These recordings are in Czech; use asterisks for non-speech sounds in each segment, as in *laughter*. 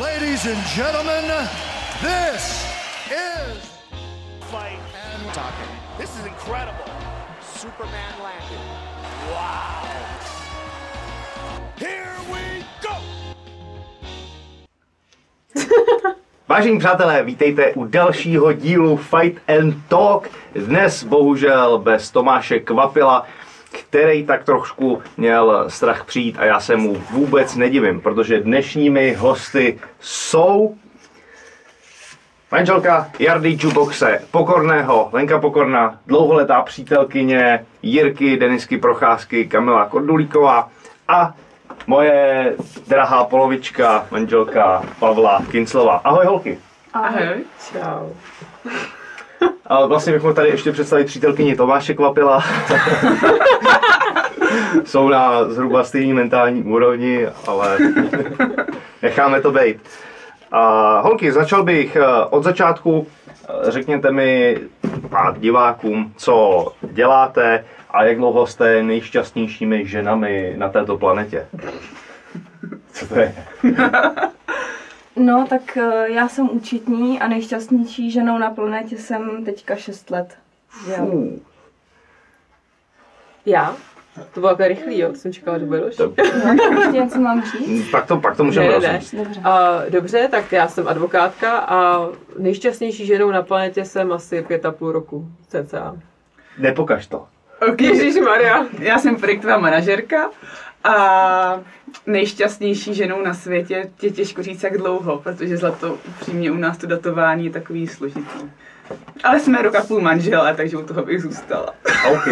Ladies and gentlemen, this is fight and talking. This is incredible. Superman landed. Wow. Here we go. *laughs* Vážení přátelé, vítejte u dalšího dílu Fight and Talk. Dnes bohužel bez Tomáše Kvapila, který tak trošku měl strach přijít a já se mu vůbec nedivím, protože dnešními hosty jsou manželka Jardy Čuboxe, Pokorného, Lenka Pokorná, dlouholetá přítelkyně Jirky, Denisky Procházky, Kamila Kordulíková a moje drahá polovička, manželka Pavla Kinclova. Ahoj holky. Ahoj. Čau. *laughs* A vlastně bych tady ještě představit přítelkyni Tomáše Kvapila. *laughs* Jsou na zhruba stejný mentální úrovni, ale *laughs* necháme to být. A holky, začal bych eh, od začátku. Eh, Řekněte mi a divákům, co děláte a jak dlouho jste nejšťastnějšími ženami na této planetě. Co to je? No, tak eh, já jsem účetní a nejšťastnější ženou na planetě jsem teďka 6 let. Fů. Já? To bylo takhle rychlý, jo? To jsem čekala, že bude další. *laughs* No, ještě něco mám říct? Pak to, pak to můžeme Ne, ne. Dobře. A, dobře, tak já jsem advokátka a nejšťastnější ženou na planetě jsem asi pět a půl roku, cca. Nepokaž to. Ok, Ježíš Maria. já jsem projektová manažerka a nejšťastnější ženou na světě je těžko říct jak dlouho, protože zlato upřímně u nás to datování je takový složitý. Ale jsme rok a půl manželé, takže u toho bych zůstala. OK.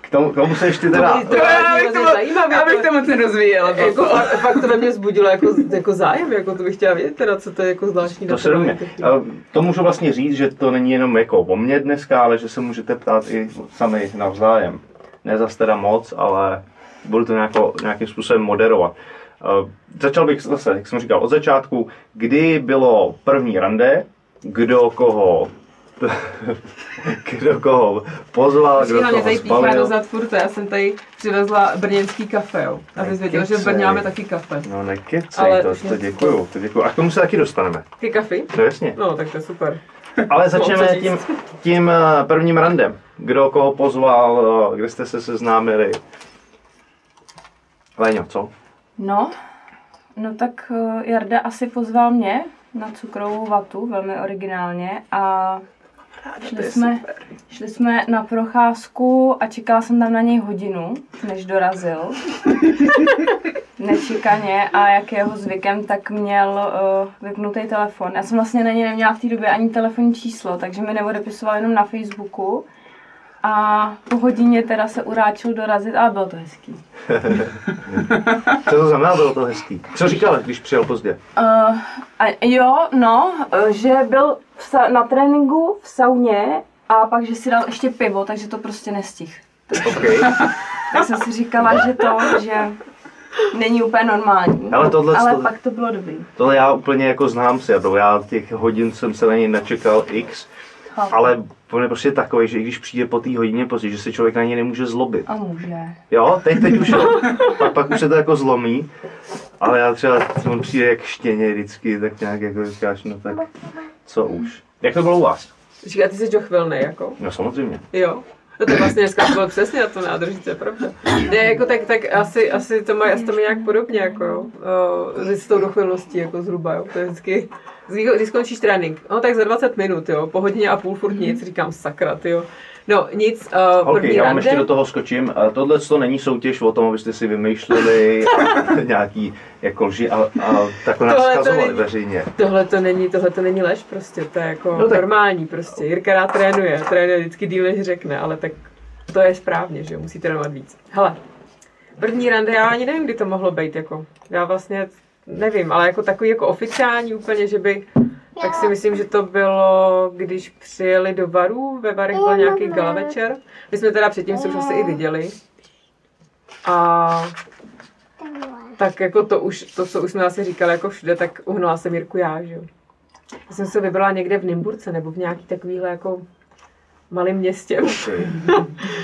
K tomu, k tomu se ještě teda... To je hrozně zajímavé. abych to moc nerozvíjela. Jako, fakt, fakt to ve mě vzbudilo jako, jako zájem, jako to bych chtěla vědět, teda, co to je jako zvláštní To se. To můžu vlastně říct, že to není jenom jako o mně dneska, ale že se můžete ptát i sami navzájem. Ne zas teda moc, ale budu to nějako, nějakým způsobem moderovat. Uh, začal bych zase, jak jsem říkal, od začátku, kdy bylo první rande, kdo koho *laughs* kdo koho pozval, kdo koho tady spalil. dozad furt, já jsem tady přivezla brněnský kafe, jo. Abys věděl, že v Brně máme taky kafe. No nekecej, Ale to, už to děkuju, to děkuju. A k tomu se taky dostaneme. Ty kafy? No jasně. No, tak to je super. Ale *laughs* začneme tím, tím eh, prvním randem. Kdo koho pozval, eh, kde jste se seznámili. Léňo, co? No, no tak eh, Jarda asi pozval mě na cukrovou vatu, velmi originálně a šli jsme, šli jsme na procházku a čekala jsem tam na něj hodinu, než dorazil. *laughs* Nečekaně a jak je jeho zvykem, tak měl uh, vypnutý telefon. Já jsem vlastně na něj neměla v té době ani telefonní číslo, takže mi neodepisoval jenom na Facebooku. A po hodině teda se uráčil dorazit, ale bylo to hezký. *laughs* Co to znamená, bylo to hezký. Co říkal, když přijel pozdě? Uh, a jo, no, uh, že byl v na tréninku v sauně a pak, že si dal ještě pivo, takže to prostě nestih. OK. *laughs* Tak jsem si říkala, že to, že není úplně normální. Ale tohle- Ale to- pak to bylo dobrý. Tohle já úplně jako znám si. Já těch hodin jsem se na něj načekal x, Chápu. ale on je prostě takový, že i když přijde po té hodině pozdě, že se člověk na něj nemůže zlobit. A může. Jo, teď, teď už jo. Pak, pak už se to jako zlomí. Ale já třeba, on přijde jak štěně vždycky, tak nějak jako říkáš, no tak co už. Jak to bylo u vás? Říká, ty jsi dochvilný, jako? No samozřejmě. Jo. No to vlastně dneska bylo přesně na to nádrží, to je pravda. Ne, jako tak, tak asi, asi to má, asi to má nějak podobně, jako jo. S tou dochvilností, jako zhruba, jo. To je vždycky, když skončíš trénink, no tak za 20 minut, jo, po hodině a půl furt nic, říkám sakra, jo. No nic, uh, Ok, první já vám rande. ještě do toho skočím. A Tohle to není soutěž o tom, abyste si vymýšleli *laughs* nějaký jako lži a, a takhle nás zkazovali veřejně. Tohle to není, tohle to není lež prostě, to je jako No no, tak- normální prostě. Jirka rád trénuje, trénuje vždycky díl, než řekne, ale tak to je správně, že jo, musí trénovat víc. Hele, první rande, já ani nevím, kdy to mohlo být, jako, já vlastně nevím, ale jako takový jako oficiální úplně, že by, tak si myslím, že to bylo, když přijeli do Varů, ve Varech byl nějaký gala večer, my jsme teda předtím se už asi i viděli. A tak jako to už, to, co už jsme asi říkali jako všude, tak uhnula jsem Jirku já, že jo. Já jsem se vybrala někde v Nymburce nebo v nějaký takovýhle jako malém městě.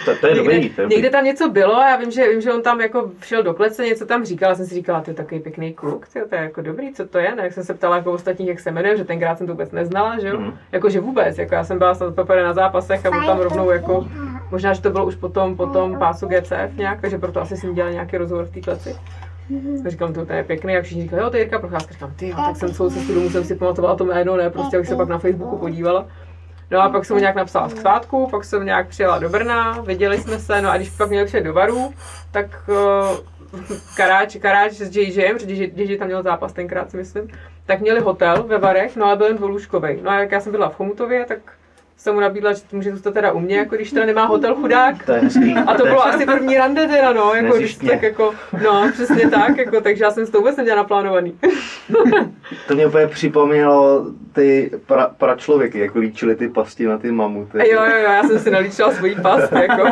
To, to je dobrý. To je Někde tam něco bylo a já vím, že, vím, že on tam jako šel do klece, něco tam říkal, já jsem si říkala, to je takový pěkný kluk, to je jako dobrý, co to je, ne? Jak jsem se ptala jako ostatních, jak se jmenuje, že tenkrát jsem to vůbec neznala, že jo? Mhm. Jako, že vůbec, jako já jsem byla snad poprvé na zápasech a byl tam rovnou jako, možná, že to bylo už potom, potom pásu GCF nějak, takže proto asi jsem dělala nějaký rozhovor v té kleci. A říkám, to je pěkný, a všichni říkali, jo, to je Jirka Procházka. Říkám, ty jo, tak jsem celou cestu domů jsem si pamatovala to jméno, ne, prostě abych se pak na Facebooku podívala. No a pak jsem mu nějak napsala k svátku, pak jsem nějak přijela do Brna, viděli jsme se, no a když pak měli přijet do Varu, tak uh, *laughs* Karáč, Karáč s JJem, protože JJ tam měl zápas tenkrát, si myslím, tak měli hotel ve Varech, no ale byl jen dvoulůžkovej. No a jak já jsem byla v Chomutově, tak jsem mu nabídla, že může zůstat teda u mě, jako když teda nemá hotel chudák. To je hezký. A to bylo asi první rande teda, no, jako když tak jako, no, přesně tak, jako, takže já jsem s to vůbec neměla naplánovaný. To mě úplně připomnělo ty pra, pračlověky, jak líčili ty pasti na ty mamuty. Jo, jo, jo, já jsem si nalíčila svojí past, jako.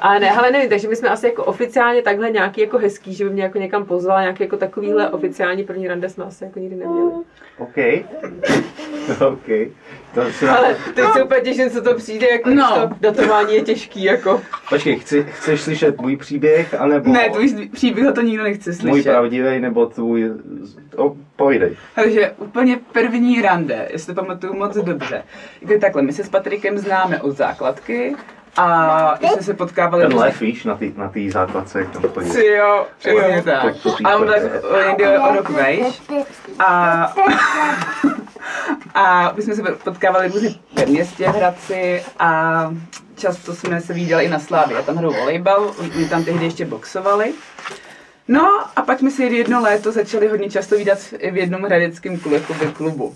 A ne, ale nevím, takže my jsme asi jako oficiálně takhle nějaký jako hezký, že by mě jako někam pozvala, nějaký jako takovýhle oficiální první rande jsme asi jako nikdy neměli. OK. *laughs* OK. To si Ale teď se úplně těším, co to přijde, jako No. no. to datování je těžký, jako. Počkej, chci, chceš slyšet můj příběh, anebo Ne, tvůj příběh to nikdo nechce můj slyšet. pravdivý, nebo tvůj... O, povídej. Takže úplně první rande, jestli to pamatuju moc dobře. Jako takhle, my se s Patrikem známe od základky a když jsme se potkávali... Ten lev, víš, na té na tý základce, jak tam chodí. Si jo, přesně tak. A on tak někdy o rok vejš. A, *laughs* a my jsme se potkávali různě ve městě v Hradci a často jsme se viděli i na Slávě. Já tam hraju volejbal, oni tam tehdy ještě boxovali. No a pak jsme si jedno léto začali hodně často výdat v jednom hradeckém klubu, klubu.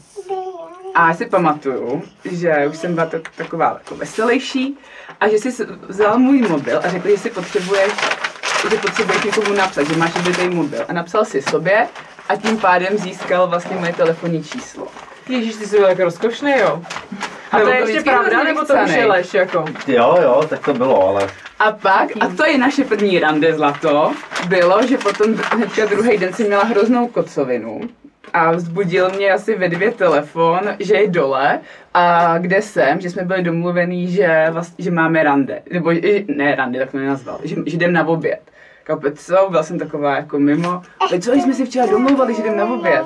A já si pamatuju, že už jsem byla tak, taková jako veselější a že jsi vzal můj mobil a řekl, že si potřebuješ, že potřebuješ někomu napsat, že máš vybitý mobil. A napsal si sobě a tím pádem získal vlastně moje telefonní číslo. Ježíš, ty jsi byl tak rozkošný, jo. A Nebo to je ještě pravda, nebo to už je lež, jako? Jo, jo, tak to bylo, ale A pak, a to je naše první rande zlato, bylo, že potom hnedka druhý den jsem měla hroznou kocovinu a vzbudil mě asi ve dvě telefon, že je dole a kde jsem, že jsme byli domluvený, že, vlastně, že máme rande, nebo ne rande, tak to nenazval, že, že jdem na oběd. Kape, co, byla jsem taková jako mimo, ale co, jsme si včera domluvali, že jdem na oběd.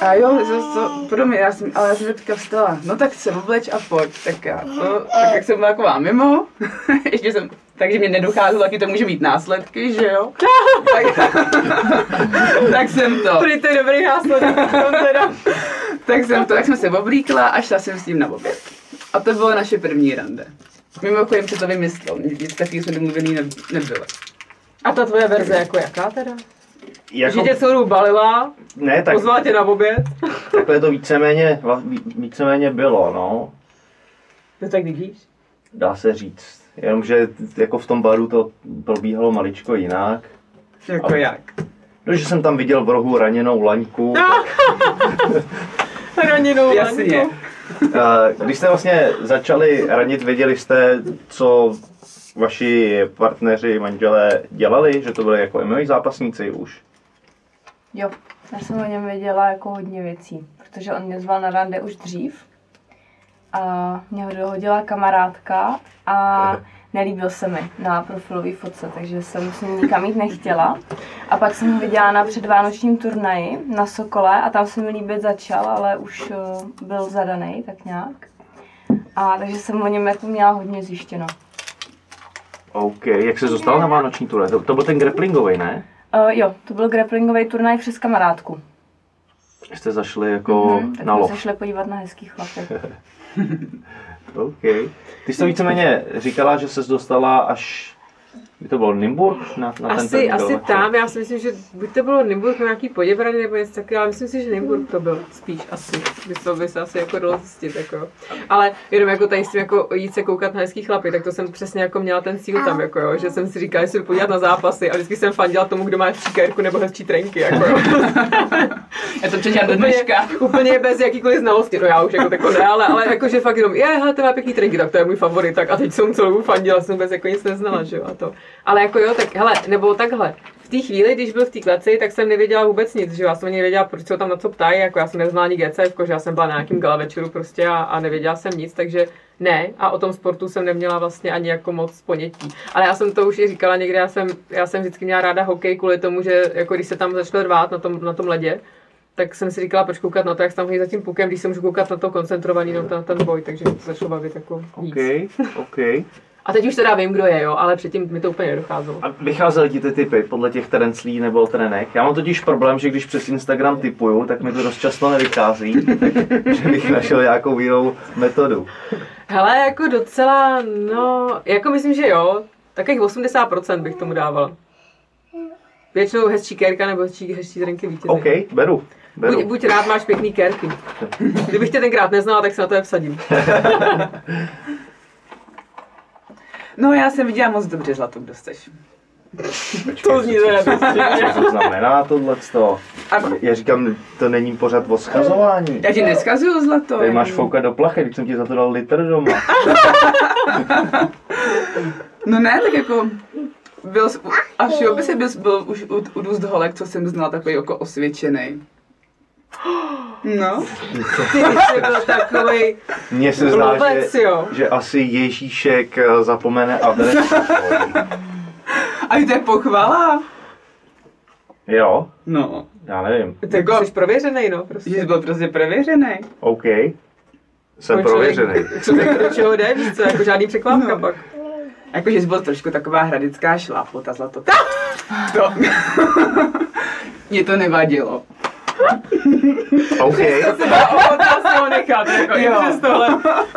A jo, to, to, podobně, já jsem, ale já jsem teďka vstala, no tak se obleč a pojď, tak já to, tak jak jsem byla taková mimo, *laughs* ještě jsem, takže mě nedocházelo, taky to může mít následky, že jo? tak, *laughs* tak jsem to, Prý to je dobrý následek, teda. tak jsem to, tak jsem se oblíkla a šla jsem s tím na oběd. A to bylo naše první rande. Mimochodem si to vymyslel, nic takový jsme domluvený ne, nebyli. A ta tvoje verze jako jaká teda? Jako, Že tě celou balila, ne, tak pozvala tě na oběd. takhle to víceméně, víceméně bylo, no. No tak vidíš. Dá se říct. Jenomže jako v tom baru to probíhalo maličko jinak. Jako Ale- jak? No, že jsem tam viděl v rohu raněnou laňku. *laughs* Raninou Jasně. Laňku. Eh, Když jste vlastně začali ranit, věděli jste, co vaši partneři, manželé dělali? Že to byli jako MMA zápasníci už? Jo, já jsem o něm věděla jako hodně věcí, protože on mě zval na rande už dřív a mě ho dohodila kamarádka a *laughs* nelíbil se mi na profilové fotce, takže jsem s ním nikam jít nechtěla. A pak jsem ho viděla na předvánočním turnaji na Sokole a tam se mi líbit začal, ale už eh, byl zadaný tak nějak. A takže jsem o něm jako měla hodně zjištěno. OK, jak se dostal na vánoční turné? To, to byl ten grapplingový, ne? Uh, jo, to byl grapplingový turnaj přes kamarádku. Jste zašli jako Mhm, tak na lov. se šli podívat na hezký chlapy. *laughs* OK. Ty jsi to víceméně říkala, že se dostala až... By to bylo Nimburg? Na, na ten Asi, první asi tam, já si myslím, že buď to bylo Nymburk nějaký poděbraný nebo něco takového, ale myslím si, že Nymburk to byl spíš asi. By to by se asi jako dalo zjistit, jako. Ale jenom jako tady s tím jako jít se koukat na hezký chlapy, tak to jsem přesně jako měla ten cíl tam, jako jo, že jsem si říkala, že se podívat na zápasy a vždycky jsem fandila tomu, kdo má hezčí kérku nebo hezčí trenky, jako jo. *laughs* Já to přečítám do úplně, dneška. úplně bez jakýkoliv znalosti, no já už jako tako ne, ale, ale jako, že fakt jenom, je, hele, to má pěkný trenky, tak to je můj favorit, tak a teď jsem celou fandila, jsem vůbec jako nic neznala, že jo, a to. Ale jako jo, tak hele, nebo takhle. V té chvíli, když byl v té kleci, tak jsem nevěděla vůbec nic, že já jsem nevěděla, proč se tam na co ptají, jako já jsem neznala ani GCF, že já jsem byla na nějakým gala večeru prostě a, a nevěděla jsem nic, takže ne, a o tom sportu jsem neměla vlastně ani jako moc ponětí. Ale já jsem to už i říkala někde, já jsem, já jsem vždycky měla ráda hokej kvůli tomu, že jako když se tam začalo rvát na tom, na tom ledě, tak jsem si říkala, proč koukat na to, jak se tam chodí za tím pukem, když se můžu koukat na to koncentrovaný, na ten, ten boj, takže to začalo bavit jako víc. OK, OK. A teď už teda vím, kdo je, jo, ale předtím mi to úplně nedocházelo. A vycházely ti ty typy podle těch terenclí nebo trenek? Já mám totiž problém, že když přes Instagram typuju, tak mi to dost často nevychází, *laughs* že bych našel nějakou jinou metodu. Hele, jako docela, no, jako myslím, že jo, takových 80% bych tomu dával. Většinou hezčí kérka nebo hezčí, hezčí drinky vítězí. OK, beru. beru. Buď, buď rád, máš pěkný kérky. *laughs* Kdybych tě tenkrát neznala, tak se na to je vsadím. *laughs* No já jsem viděla moc dobře zlato, kdo jsteš. To zní teda Co to znamená tohleto? A Já říkám, to není pořád o schazování. já ti neskazuju zlato. Tady máš foukat do plachy, když jsem ti za to dal litr doma. *laughs* No ne, tak jako byl, jsi- a všeobecně byl, byl už u, u dost holek, co jsem znala, takový jako osvědčený. No, Ty jsi byl takovej Mně se zdá, že, jo. že asi Ježíšek eh, zapomene adresu. a to je pochvala. jo, No, já nevím. Ty jako jsi prověřený, no, prostě. jsi byl prostě prověřený. OK. Jsem Jako prověřený. Člověk do čeho jde, víš co, jako žádný překvapka No. pak. Jakože jsi byl trošku taková hradická šlápota zlato. *laughs* To. Mě to nevadilo. OK. Ho nechat, jako Jo. přes tohle.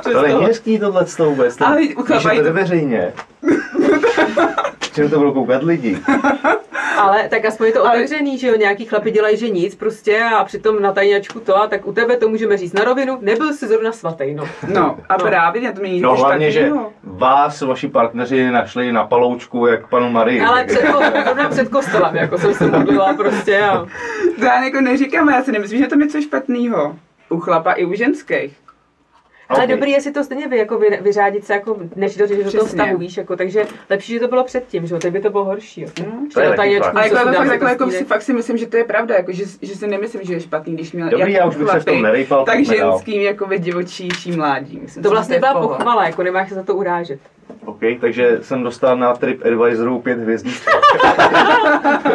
Přes To není hezký tohle vůbec. To, Ale když je to veřejně. Čím to budou koukat lidi? Ale tak aspoň je to otevřený, že jo, nějaký chlapi dělají, že nic prostě a přitom na tajňačku to a tak u tebe to můžeme říct na rovinu, nebyl jsi zrovna svatý, no. No, a No. právě na to mě No hlavně, že špatnýho. vás, vaši partneři, našli na paloučku jak panu Marii. Ale před, zrovna před kostelem, jako jsem se modlila prostě a... To já jako neříkám, já si nemyslím, že to je něco špatného. U chlapa i u ženských. Ale Ok. dobrý je si to stejně vy, jako vy, vyřádit se, jako, než do, do toho Přesně. vztahu, víš, jako, takže lepší, že to bylo předtím, že jo, teď by to bylo horší. Jo. To je na taky tajňačku, fakt. Jako, si jako, fakt, jako, jako si, fakt si myslím, že to je pravda, jako, že, že si nemyslím, že je špatný, když měl Dobrý, já už bych se v tom nerejpal, tak ženským jako ve divočíší mládí. Myslím To vlastně byla pochvala, jako nemáš se za to urážet. OK, takže jsem dostal na trip advisoru pět hvězdíček.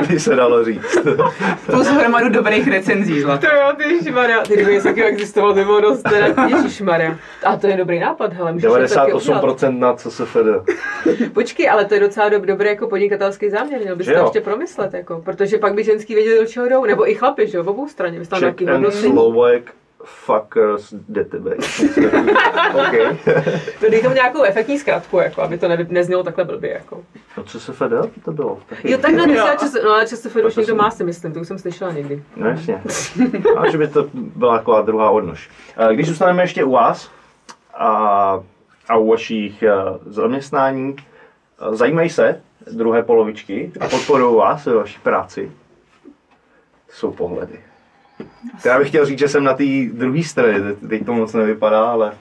*laughs* by se dalo říct. Plus hromadu dobrých recenzí zlato. To jo, ty ježišmarja, ty kdyby taky existoval, to bylo dost teda ježišmarja. A to je dobrý nápad, hele, můžeš něco taky udělat. 98% na CSFD. *laughs* Počkej, ale to je docela dob, dobrý jako podnikatelský záměr, měl bys to ještě promyslet, jako, protože pak by ženský věděli, do čeho jdou, nebo i chlapi, že jo, v obou straně, Czech nějaký hodnocení. Slovak fuckers database. *laughs* OK. To dej tomu nějakou efektní zkratku, jako, aby to ne, neznělo takhle blbě, jako. No CSFD to bylo? Taky. Jo, takhle dneska čas, no ale často už to někdo má si myslím, to už jsem slyšela někdy. No jasně. A že by to byla taková druhá odnož. Eh, Když zůstaneme ještě u vás a, a u vašich eh, zaměstnání, eh, zajímají se druhé polovičky a podporují vás ve vaší práci? Jsou pohledy. Já bych chtěl říct, že jsem na té druhé straně, te- teď to moc nevypadá, ale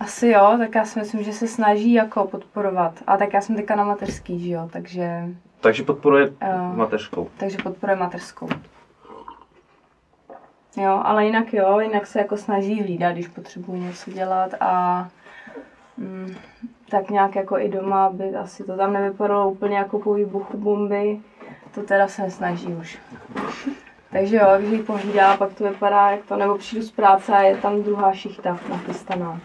Asi jo, tak já si myslím, že se snaží jako podporovat. A tak já jsem teďka na mateřský, že jo, takže, takže podporuje Jo. mateřskou. takže podporuje mateřskou. Jo, ale jinak jo, jinak se jako snaží hlídat, když potřebuji něco dělat a mm, tak nějak jako i doma, aby asi to tam nevypadalo úplně jako po výbuchu bomby, to teda se nesnaží už. Takže jo, když ji pohlídá, pak to vypadá jak to, nebo přijdu z práce a je tam druhá šichta nachystaná.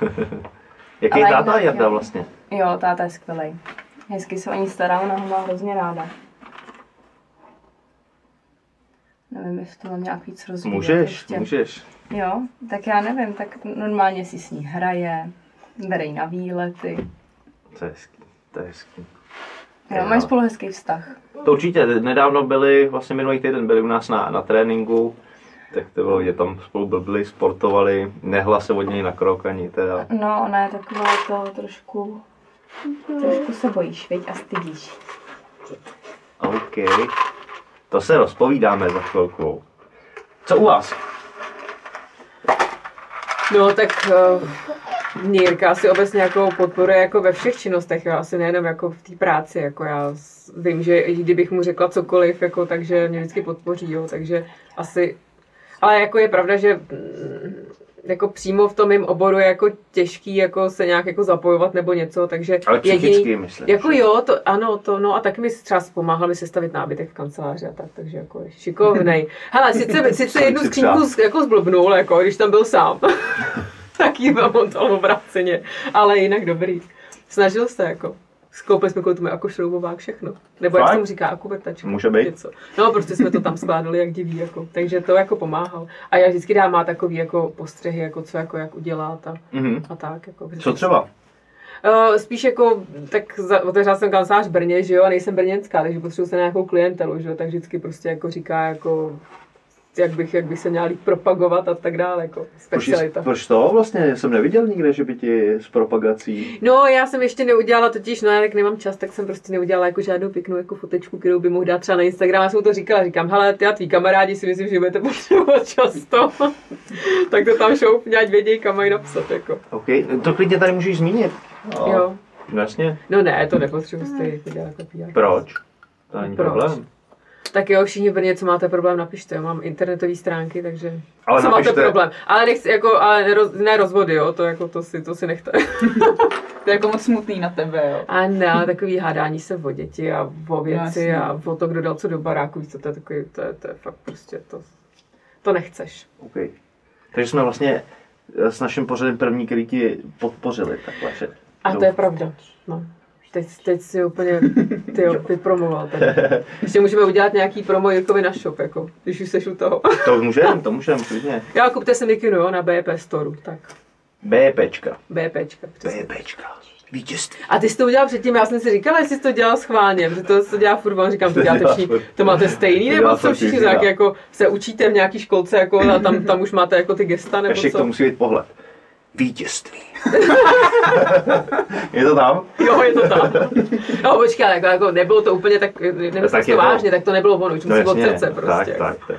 *laughs* Jaký Ale táta Jarda jo. vlastně? Jo, táta je skvělý. Hezky se o ní stará, ona ho má hrozně ráda. Nevím, jestli to mám nějak víc rozvíjet. Můžeš, ještě. můžeš. Jo, tak já nevím, tak normálně si s ní hraje, bere na výlety. To je hezký, to je hezký. Jo, mají spolu hezký vztah. To určitě, nedávno byli, vlastně minulý týden byli u nás na, na tréninku, tak to bylo, že tam spolu blbli, sportovali, nehla se od něj na krok ani teda. No, ona je taková to trošku, trošku se bojíš, viď, a stydíš. OK, to se rozpovídáme za chvilku. Co u vás? No tak uh, Mě Jirka asi obecně jako podporuje jako ve všech činnostech, jo, asi nejenom jako v té práci, jako já vím, že i kdybych mu řekla cokoliv, jako, takže mě vždycky podpoří, jo, takže asi, ale jako je pravda, že mm, jako přímo v tom mém oboru je jako těžký jako se nějak jako zapojovat nebo něco, takže Ale psychicky, myslím. jako jo, to, ano, to, no a taky mi třeba pomáhal mi sestavit nábytek v kanceláři a tak, takže jako je šikovnej. *laughs* Hele, sice, sice jednu skřínku z- jako zblbnul, jako když tam byl sám. *laughs* tak jí montoval obráceně, ale jinak dobrý. Snažil se jako. Skoupili jsme kvůli tomu jako šroubovák všechno. Nebo jak Fakt? se mu říká, akuvertačka. Může být. Něco. No, prostě jsme to tam skládali jak diví, jako. Takže to jako pomáhal. A já vždycky dám má takový jako postřehy, jako co jako jak udělat a, Mhm. a tak. Jako, Co třeba? Uh, spíš jako, tak za, otevřela jsem kancelář v Brně, že jo, a nejsem brněnská, takže potřebuji se nějakou klientelu, že jo, tak vždycky prostě jako říká jako, jak bych, jak bych se měla líp propagovat a tak dále, jako specialita. Proč to vlastně? Jsem neviděl nikde, že by ti s propagací... No, já jsem ještě neudělala totiž, no, jak nemám čas, tak jsem prostě neudělala jako žádnou pěknou jako fotečku, kterou by mohl dát třeba na Instagram. Já jsem mu to říkala, říkám, hele, ty a tví kamarádi si myslím, že budete potřebovat často. *laughs* tak to tam šoupně, ať vědějí, kam mají napsat, jako. OK, to klidně tady můžeš zmínit. No, Jo. Jasně. No ne, to nepotřebuji stejně jako dělat jako PR. Proč? To není Proč? problém. Tak jo, všichni v Brně, co máte problém, napište. Já mám internetové stránky, takže Ale co napište- máte problém. Ale, nechci, jako, ale ne, roz, ne rozvody, jo, to, jako, to, si, to si nechte. *laughs* To je jako moc smutný na tebe, jo. A ne, ale takový hádání se o děti a o věci Jasně. a o to, kdo dal co do baráku, víš co, to je takový, to je, to je fakt prostě to, to nechceš. OK. Takže jsme vlastně eh, s naším pořadem první, který ti podpořili takhle, že? A to je pravda, no. Teď, teď si úplně ty vypromoval. Ještě můžeme udělat nějaký promo Jirkovi na shop, jako, když už seš u toho. To můžeme, to můžeme, klidně. Já kupte si mikinu, jo, na BP Storeu, tak. BPčka. BPčka, přesně. BPčka. Vítězství. A ty jsi to udělal předtím, já jsem si říkala, jestli jsi to dělal schválně, protože to se dělá furt, říkám, to děláte dělá všichni, to máte stejný, To nebo co všichni jako se učíte v nějaký školce, jako a tam, tam už máte jako ty gesta, nebo Ještě co? tomu musí být pohled. Vítězství. *laughs* je to tam? Jo, je to tam. No počkej, ale jako, jako nebylo to úplně tak, nemyslím to to- vážně, tak to nebylo ono, už musí od srdce prostě. Tak, tak, tak.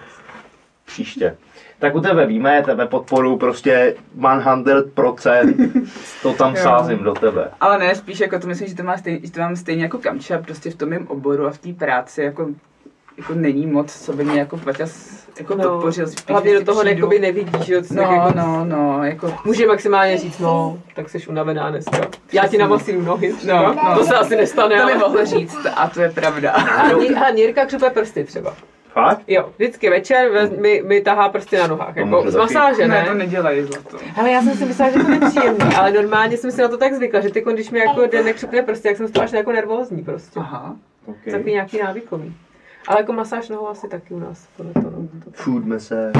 Příště. Tak u tebe víme, tebe podporu prostě 100%, to tam sázím do tebe. Ale ne, spíš jako to myslím, že to, má stejně, že to mám stejně jako Kamča, prostě v tom mém oboru a v té práci jako, jako není moc, co by mě jako Paťas jako No, podpořil. Spíš hlavně do toho jakoby nevidíš, že tak No, jako, no, no, jako Může maximálně říct, no, tak jsi unavená dneska. Já ti namasíru nohy, třeba. No, no. to se asi nestane. to ale- mi mohl říct a to je pravda. A, a Nírka křupe prsty třeba. Fakt? Jo, vždycky večer ve- mi, mi tahá prsty na nohách, jako z masáže, Ne, to ne? nedělají zlato. Ale já jsem si myslela, že to je nepříjemný, ale normálně jsem si na to tak zvykla, že ty, když mi jako den nekřupne prsty, jak jsem z toho až jako nervózní prostě. Aha. Okay. Takový nějaký návykový. Ale jako masáž nohou asi taky u nás. Podle toho, no. to. Food massage.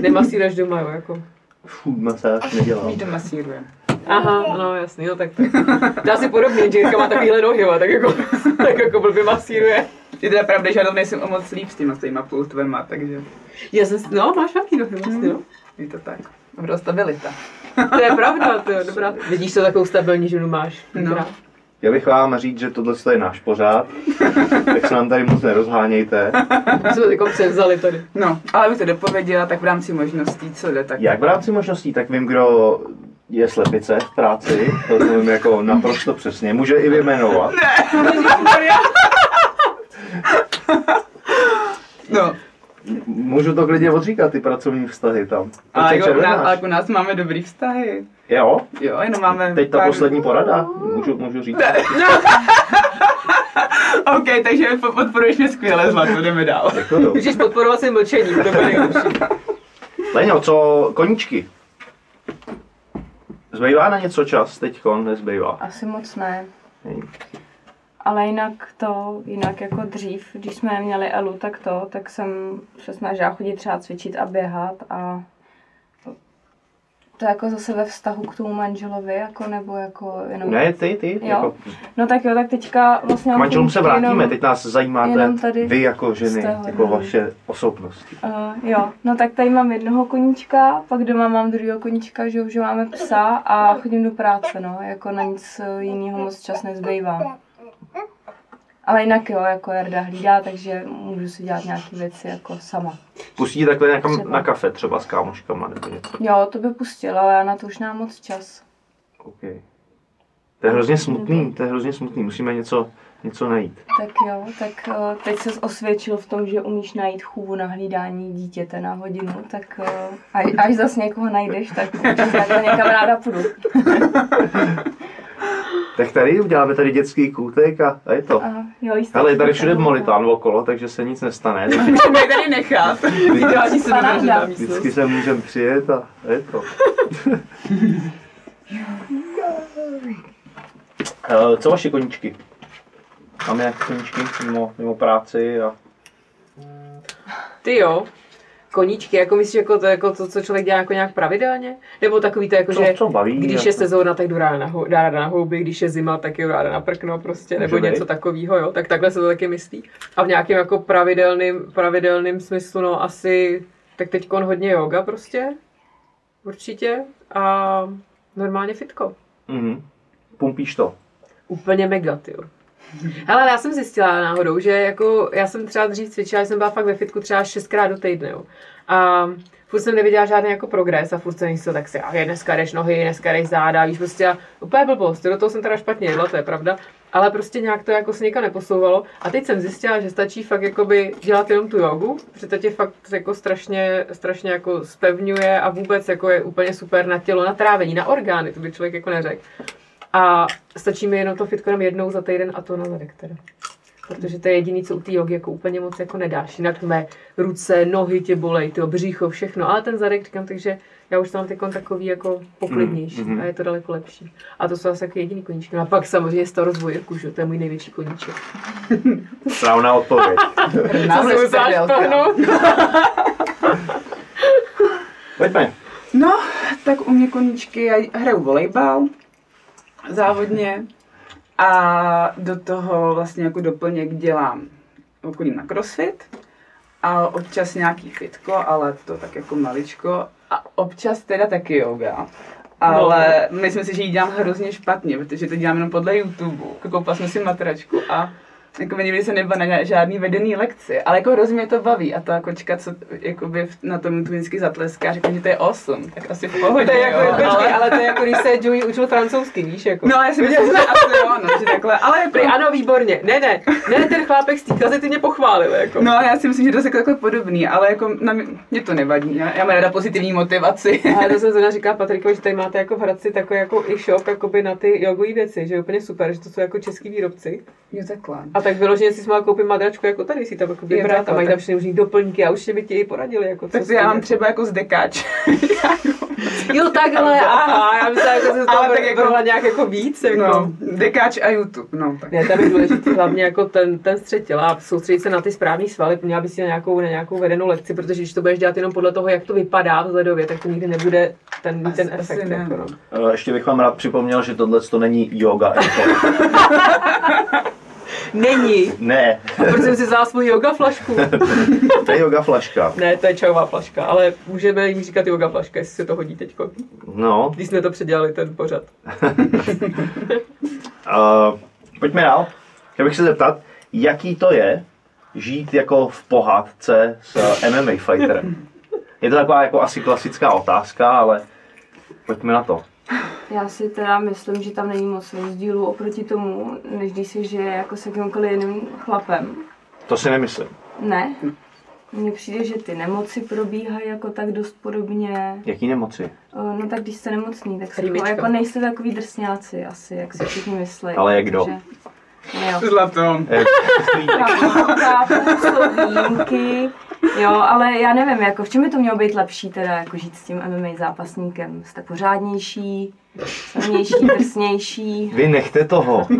Nemasíruješ doma, jo, jako. Food massage nedělám. Mí to masíruje. Aha, no jasný, no tak to. To je asi podobně, že Jirka má takovýhle nohy, jo, tak jako, *laughs* tak jako blbě masíruje. Je teda pravda, že já tam nejsem o moc líp s těma stejma pultvema, takže Já jsem, si- no, máš velký nohy vlastně, no. je to tak. Dobrá stabilita. To je pravda, to je dobrá. *laughs* Vidíš, to takovou stabilní ženu máš. No. Dobrá. Já bych vám říct, že tohle je náš pořád, *laughs* tak se nám tady moc nerozhánějte. My jsme to jako převzali tady. No, ale abych to dopověděla, tak v rámci možností, co jde, tak Jak v rámci možností, tak vím, kdo je slepice v práci, to vím jako naprosto přesně. Může i vyjmenovat. No, Můžu to klidně odříkat, ty pracovní vztahy tam. ale Počkej, jako, u nás, červenáš. ale jako u nás máme dobrý vztahy. Jo? Jo, jenom máme Teď ta pár... poslední porada? Můžu, můžu říct? *laughs* OK, takže po- podporuješ mě skvěle, Zlato, jdeme dál. Můžeš podporovat svým mlčením, to bude nejlepší. Leňo, co koníčky? Zbývá na něco čas teďkon? Nezbývá. Asi moc ne. Ale jinak to, jinak jako dřív, když jsme měli Elu, tak to, tak jsem se snažila chodit třeba cvičit a běhat a to jako zase ve vztahu k tomu manželovi, jako nebo jako jenom... Ne, ty, ty. Jo. Jako, No tak jo, tak teďka vlastně... k manželům se vrátíme, jenom- teď nás zajímáte jenom tady vy jako ženy, téhle jako hry. vaše osobnosti. Uh, jo, no tak tady mám jednoho koníčka, pak doma mám druhého koníčka, že už máme psa a chodím do práce, no, jako na nic jiného moc čas nezbývá. Ale jinak jo, jako Jarda hlídá, takže můžu si dělat nějaké věci jako sama. Pustí takhle někam Třeba. na kafe třeba s kámoškama nebo něco. Jo, to by pustil, ale já na to už nemám moc čas. OK. To je hrozně smutný, to je hrozně smutný, musíme něco, něco najít. Tak jo, tak uh, teď se osvědčil v tom, že umíš najít chůvu na hlídání dítěte na hodinu, tak uh, až, až zase někoho najdeš, tak *laughs* určitě někam ráda půjdu. *laughs* Tak tady uděláme tady dětský kůtek a, a je to. A jo, jistě. Ale je tady všude monitán okolo, takže se nic nestane. *laughs* Můžeme je tady nechat. Vydělání se Vždycky místnost. se můžeme přijet a a je to. *laughs* Eh, Co vaše koníčky? Máme nějaké koníčky mimo, mimo práci a Ty jo. Koníčky, jako myslíš, jako to, jako to, co člověk dělá jako nějak pravidelně? Nebo takový to, jako Co- že co baví, když jako- je sezóna, tak jdu ráda na, hou- ráda na houby, když je zima, tak jdu ráda na prkno prostě, nebo Může něco takového, jo? Tak takhle se to taky myslí. A v nějakém jako pravidelným, pravidelným smyslu, no asi, tak teď hodně yoga prostě, určitě. A normálně fitko. mhm. pumpíš to. Úplně mega, ty. *laughs* Hele, já jsem zjistila náhodou, že jako já jsem třeba dřív cvičila, jsem byla fakt ve fitku třeba šestkrát do týdne, jo. A furt jsem neviděla žádný jako progres a furt jsem myslel, tak si, a je dneska jdeš nohy, dneska jdeš záda, víš, prostě a úplně blbost, do toho jsem teda špatně jedla, to je pravda, ale prostě nějak to jako se nikam neposouvalo a teď jsem zjistila, že stačí fakt jakoby dělat jenom tu jogu, protože to tě fakt jako strašně, strašně jako spevňuje a vůbec jako je úplně super na tělo, na trávení, na orgány, to by člověk jako neřekl. A stačí mi jenom to fitko jenom jednou za týden a to na zadek teda. Protože to je jediný, co u té jogy jako úplně moc jako nedáš. Jinak mé ruce, nohy tě bolej, to břicho, všechno. Ale ten zadek říkám, takže já už to mám teď takový jako poklidnější Mhm. a je to daleko lepší. A to jsou asi jako jediný koníčky. No a pak samozřejmě starost o Jirku, že? jo, to je můj největší koníček. *laughs* Správná odpověď. *laughs* Na Co si pohnout? Pojďme. No, tak u mě koníčky, já hraju volejbal závodně a do toho vlastně jako doplněk dělám chodím na crossfit a občas nějaký fitko, ale to tak jako maličko a občas teda taky yoga. Ale no. myslím si, že ji dělám hrozně špatně, protože to dělám jenom podle YouTube. Koupila jsem si matračku a jako nikdy jsem nebyla na žádný vedený lekci, ale jako hrozně mě to baví a ta kočka, co jakoby na tom tu vždycky zatleská, řekne, že to je awesome, tak asi v pohodě, To je jako, jo, počkej, ale... ale to je jako když se Joey učil francouzsky, víš, jako. No, já si myslím, že *laughs* asi jo, no, že takhle, ale jako... Prý, ano, výborně. Ne, ne, ne, ten chlápek z té kazety mě pochválil, jako. No, já si myslím, že to je takhle podobný, ale jako na mě, mě to nevadí, já, já mám ráda pozitivní motivaci. *laughs* A to jsem zrovna říkala Patrikovi, že tady máte jako v Hradci takový jako i shop jakoby na ty jogové věci, že je úplně super, že to jsou jako český výrobci. Jo, takhle. A tak vyloženě si mohla koupit madračku jako tady, si tam jako vybrat a takhle, mají tam všechny možný doplňky a už by ti i poradili. Jako, Tak já mám jako. třeba jako z dekáč. *laughs* Jo, takhle, *laughs* aha, já myslím, jako se toho tak tak jako- jako... nějak jako víc, jako. no, dekáč a YouTube, no. Tak. Ne, tam je důležitý hlavně jako ten, ten střed těla a soustředit se na ty správné svaly, měla by si na nějakou, na nějakou vedenou lekci, protože když to budeš dělat jenom podle toho, jak to vypadá vzhledově, tak to nikdy nebude ten, Asi- ten asi efekt. ne. Jako, no. Eh, Ještě bych vám rád připomněl, že tohle to není yoga. *laughs* Není. Ne, A proč jsem si vzala svou yoga flašku? *laughs* to je yoga flaška. Ne, to je čajová flaška, ale můžeme jí říkat yoga flaška, jestli se to hodí teďko. No, Když jsme to předělali, ten pořad. *laughs* uh, pojďme dál. Chtěl bych se zeptat, jaký to je žít jako v pohádce s MMA fighterem? Je to taková jako asi klasická otázka, ale pojďme na to. Já si teda myslím, že tam není moc rozdílu oproti tomu, než když si žije jako s jakýmkoliv jiným chlapem. To si nemyslím. Ne. Mně přijde, že ty nemoci probíhají jako tak dost podobně. Jaký nemoci? No tak když jste nemocný, tak si jako nejste takový drsňáci asi, jak si všichni myslí. Ale jak kdo? Takže- Jo. Zlato. Eh, Chápu, chápu, jsou výjimky, jo, ale já nevím, jako v čem by to mělo být lepší teda, jako žít s tím MMA zápasníkem? Jste pořádnější, silnější, *laughs* drsnější. Vy nechte toho. *laughs*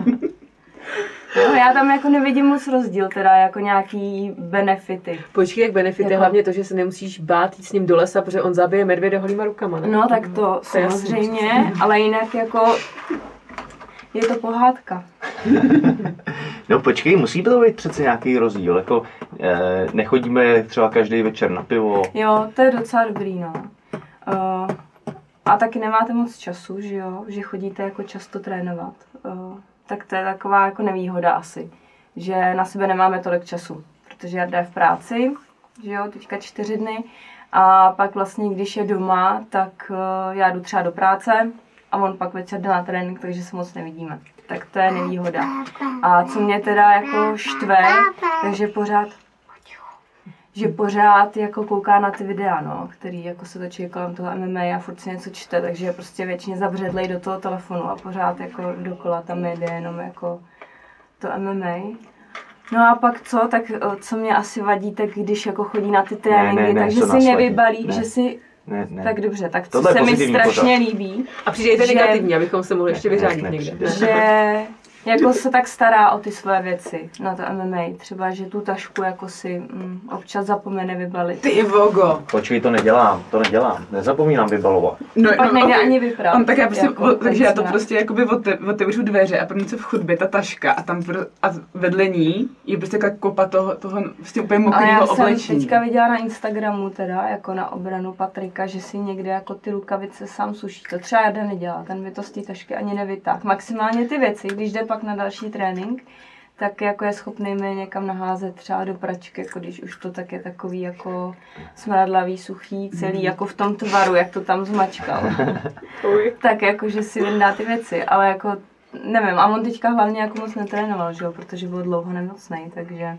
No, já tam jako nevidím moc rozdíl, teda jako nějaký benefity. Počkej, jak benefit je Jako- hlavně to, že se nemusíš bát jít s ním do lesa, protože on zabije medvěda holýma rukama, ne? No tak to To je jasný. samozřejmě, ale jinak jako je to pohádka. *laughs* No počkej, musí to být přece nějaký rozdíl. Jako, eh, nechodíme třeba každý večer na pivo. Jo, to je docela dobrý, no. Uh, a taky nemáte moc času, že jo, že chodíte jako často trénovat. Uh, tak to je taková jako nevýhoda asi, že na sebe nemáme tolik času, protože Jarda je v práci, že jo, teďka čtyři dny, a pak vlastně, když je doma, tak uh, já jdu třeba do práce a on pak večer jde na trénink, takže se moc nevidíme. Tak to je nevýhoda. A co mě teda jako štve, takže pořád že pořád jako kouká na ty videa, no, který jako se točí kolem toho MMA a furt si něco čte, takže je prostě většině zabředlej do toho telefonu a pořád jako dokola tam jde jenom jako to MMA. No a pak co, tak o, co mě asi vadí, tak když jako chodí na ty tréninky, ne, ne, takže co si nevybalí, Ne. že si, Ne, ne. tak dobře, tak je se mi strašně pořad. líbí, A přijde Že- negativní, abychom se mohli ještě Ne, vyřádit ne, někde. nepřijde. že jako se tak stará o ty svoje věci na to MMA. Třeba, že tu tašku jako si mm, občas zapomene vybalit. Ty vogo. Počkej, to nedělám, to nedělám. Nezapomínám vybalovat. No, Pak nejde ok. ani vyprat. On tak já prostě, Jako o, takže já to prostě jakoby ote, otevřu dveře a první co v chodbě, ta taška a tam pro, a vedle ní je prostě taková kopa toho, toho prostě úplně mokrého já jsem oblečení. teďka viděla na Instagramu teda, jako na obranu Patrika, že si někde jako ty rukavice sám suší. To třeba Jarda nedělá, ten by to z té tašky ani nevytáhl. Maximálně ty věci, když jde pak na další trénink, tak jako je schopný mi někam naházet třeba do pračky, jako když už to tak je takový jako smradlavý, suchý, celý, jako v tom tvaru, jak to tam zmačkal. *laughs* Tak jako, že si vyndá ty věci, ale jako nevím, a on teďka hlavně jako moc netrénoval, že jo, protože byl dlouho nemocný, takže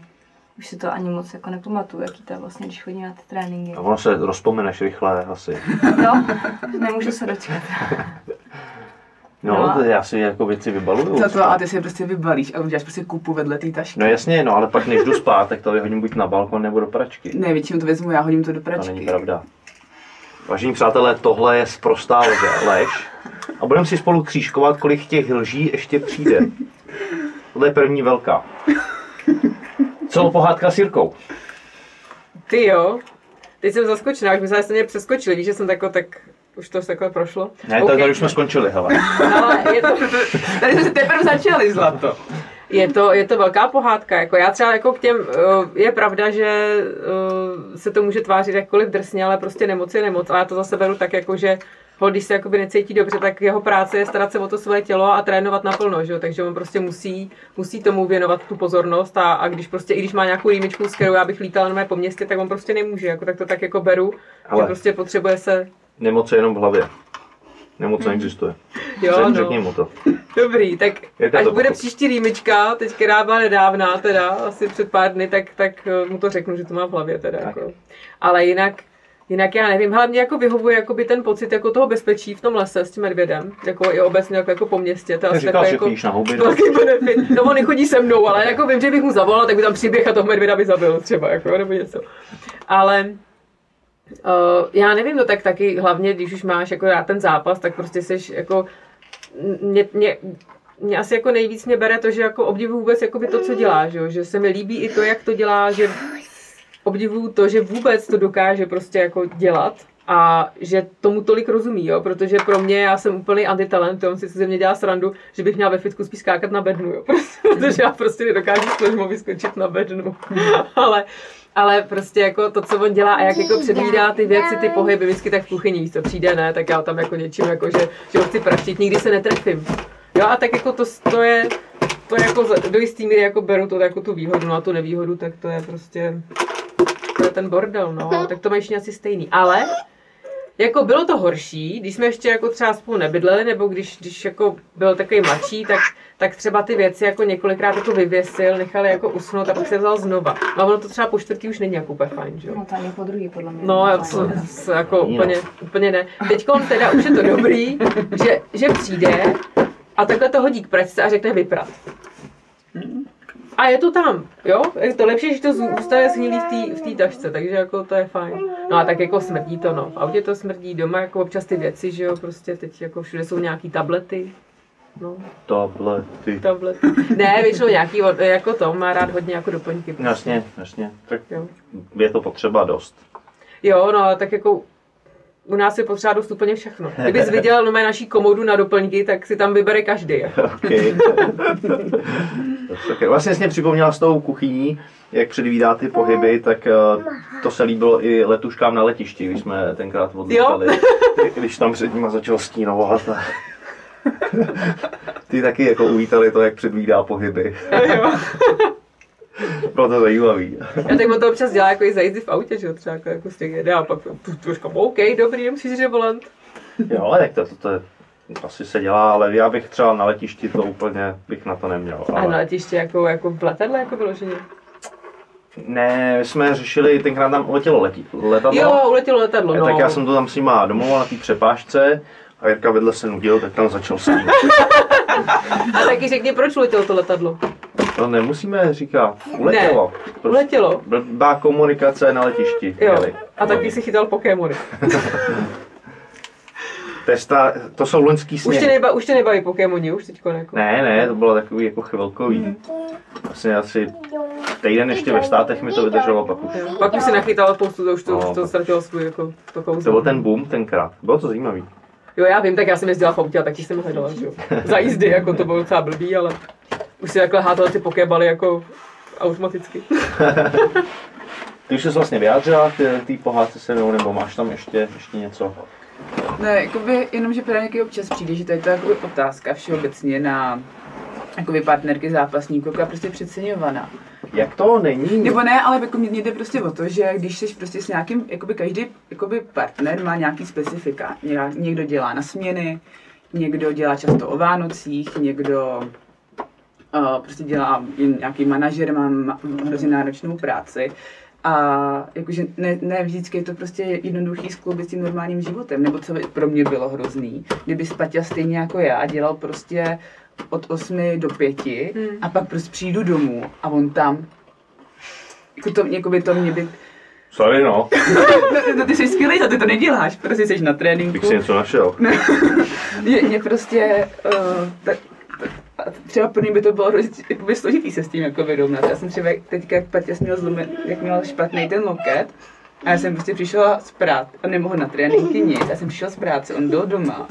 už si to ani moc jako nepamatuju, jaký to je vlastně, když chodí na ty tréninky. A ono se rozpomeneš rychle asi. *laughs* No, nemůžu se dočkat. *laughs* No, No. to já si jako věci vybaluju. Za to a ty si je prostě vybalíš a uděláš prostě kupu vedle té tašky. No jasně, no ale pak než jdu spát, tak to vyhodím buď na balkon nebo do pračky. Ne, většinou to vezmu, já hodím to do To pračky. není pravda. Vážení přátelé, tohle je sprostá lže, lež. A budeme si spolu křížkovat, kolik těch lží ještě přijde. Tohle je první velká. Co pohádka s Jirkou? Ty jo. Teď jsem zaskočená, už myslím, že jste mě přeskočili, víš, že jsem tako, tak už to takhle prošlo. Ne, OK. okay. tady už jsme skončili, hele. Ale je to, Tady jsme teprve začali, Zlato. je to, je to velká pohádka. Jako já třeba jako k těm, eh, je pravda, že eh, se to může tvářit jakkoliv drsně, ale prostě nemoc je nemoc. A já to zase beru tak jako, že ho, když se jakoby necítí dobře, tak jeho práce je starat se o to svoje tělo a trénovat naplno, že? jo? takže on prostě musí, musí tomu věnovat tu pozornost a, a když prostě, i když má nějakou rýmičku, s kterou já bych lítala na po městě, tak on prostě nemůže, jako, tak to tak jako beru, Ale- že prostě potřebuje se, Nemoc je jenom v hlavě. Nemoc neexistuje. jo, Řek, no. Řekni mu to. Dobrý, tak to až to bude příští rýmička, teď která byla nedávná, teda asi před pár dny, tak, tak eh, mu to řeknu, že to má v hlavě teda. Tak. Jako. Ale jinak, jinak já nevím, hlavně jako vyhovuje jakoby ten pocit jako toho bezpečí v tom lese s tím medvědem, jako i obecně jako, jako po městě. To asi takový že jako na houby, no. *laughs* velký benefit. No on nechodí se mnou, ale jako vím, že bych mu zavolal, tak by tam přiběh a toho medvěda by zabil třeba, jako, nebo něco. Ale Uh, já nevím, no tak taky hlavně, když už máš jako rád ten zápas, tak prostě seš jako mě, mě, mě asi jako nejvíc mě bere to, že jako obdivuju vůbec jakoby to, co dělá, že, jo? že se mi líbí i to, jak to dělá, že obdivuju to, že vůbec to dokáže prostě jako dělat a že tomu tolik rozumí, jo? protože pro mě já jsem úplný antitalent, on si ze mě dělá srandu, že bych měla ve fitku spíš skákat na bednu, jo? *laughs* protože já prostě nedokážu s ležmou vyskočit na bednu, ale ale prostě jako to, co on dělá a jak jako předvídá ty věci, ty pohyby, vždycky tak v kuchyni, víš, co přijde, ne, tak já tam jako něčím, jako že, že ho chci praštit, nikdy se netrefím. Jo, a tak jako to, to je, to jako do jistý míry jako beru to jako tu výhodu, no a tu nevýhodu, tak to je prostě, to je ten bordel, no, tak to mají všichni asi stejný. Ale jako bylo to horší, když jsme ještě jako třeba spolu nebydleli, nebo když, když jako byl takový mladší, tak, tak třeba ty věci jako několikrát jako vyvěsil, nechali jako usnout a pak se vzal znova. No a ono to třeba po čtvrtý už není jako úplně fajn, že jo? No to ani po druhý, podle mě. No, to, to jako no. úplně, úplně ne. Teď teda už je to dobrý, že, že přijde a takhle to hodí k pračce a řekne vyprat. A je to tam, jo? Je to lepší, že to zůstane shnilý v té v té tašce, takže jako to je fajn. No a tak jako smrdí to, no. V autě to smrdí, doma jako občas ty věci, že jo, prostě teď jako všude jsou nějaký tablety. No, Tablety. tablety. Ne, většinou nějaký, jako to, má rád hodně jako doplňky. prostě. Jasně, jasně. Tak Jo. je to potřeba dost. Jo, no ale tak jako u nás je potřeba dost úplně všechno. Kdybys viděl no, naší komodu na doplňky, tak si tam vybere každý. *laughs* Jako. *laughs* Okay. vlastně jsi mě připomněla s tou kuchyní, jak předvídá ty pohyby, tak eh, to se líbilo i letuškám na letišti, když jsme tenkrát odlítali. Když tam před nima začal stínovat. A... *laughs* Ty taky jako uvítali to, jak předvídá pohyby. jo. Bylo to zajímavý. Já tak to občas dělá jako i za jízdy v autě, že jo, třeba jako, jako z těch jede a pak tu, trošku, OK, dobrý, říct volant. Jo, ale tak to, to, to je asi se dělá, ale já bych třeba na letišti to úplně bych na to neměl. A na Ale... letiště jako, jako v letadle jako vyloženě? Ne, my jsme řešili, tenkrát tam uletělo letí, letadlo. Jo, uletělo letadlo, no. Tak já jsem to tam s nima domluval na té přepážce a Jirka vedle se nudil, tak tam začal s. *laughs* A taky řekni, proč uletělo to letadlo? To nemusíme říkat, uletělo. Prostě Uletělo. Blbá komunikace na letišti. Jo. měli. A taky si chytal Pokémony. *laughs* To, je to jsou loňský Už sněhy. tě, neba, už tě nebaví Pokémoni, už teďko jako. Ne, ne, to bylo takový jako chvilkový. Vlastně asi týden ještě ve státech mi to vydrželo, pak už. Pak už si nachytal spoustu, to už to, No. už to ztratilo svůj jako to kouzlo. To byl ten boom tenkrát. Bylo to zajímavý. Jo, já vím, tak já jsem jezdila v autě a taky jsem hledala, že jo. *laughs* Za jízdy, jako to bylo docela blbý, ale už si takhle hádala ty pokébaly jako automaticky. *laughs* Ty už jsi vlastně vyjádřila k té pohádce se mnou, nebo máš tam ještě, ještě něco? Ne, jakoby, jenom, že právě nějaký občas přijde, že to je to jakoby otázka všeobecně na jakoby partnerky zápasníků, která je prostě přeceňovaná. Jak to není? Nebo ne, ale jako mě jde prostě o to, že když jsi prostě s nějakým, jakoby každý jakoby partner má nějaký specifika. Ně- Někdo dělá na směny, někdo dělá často o Vánocích, někdo uh, prostě dělá nějaký manažer, má hrozně náročnou práci. A jakože ne, ne vždycky je to prostě jednoduchý skloubit s tím normálním životem, nebo co by pro mě bylo hrozný. Kdyby Spaťa stejně jako já dělal prostě od 8 do 5 Hmm. a pak prostě přijdu domů a on tam jako to, jako by to mě by... Sorry no, *laughs* No, no, ty jsi skvělý, a ty to neděláš, prostě jsi na tréninku. bych si něco našel. *laughs* Mě, mě prostě, uh, tak, třeba pro mě by to bylo hrozně jakoby složitý se s tím jako vyrovnat. Já jsem třeba teďka, jak Paťa měl zlomen, jak měl špatný ten loket, a já jsem prostě přišla z práce, a nemohl na tréninky nic, já jsem přišla z práce, on byl doma.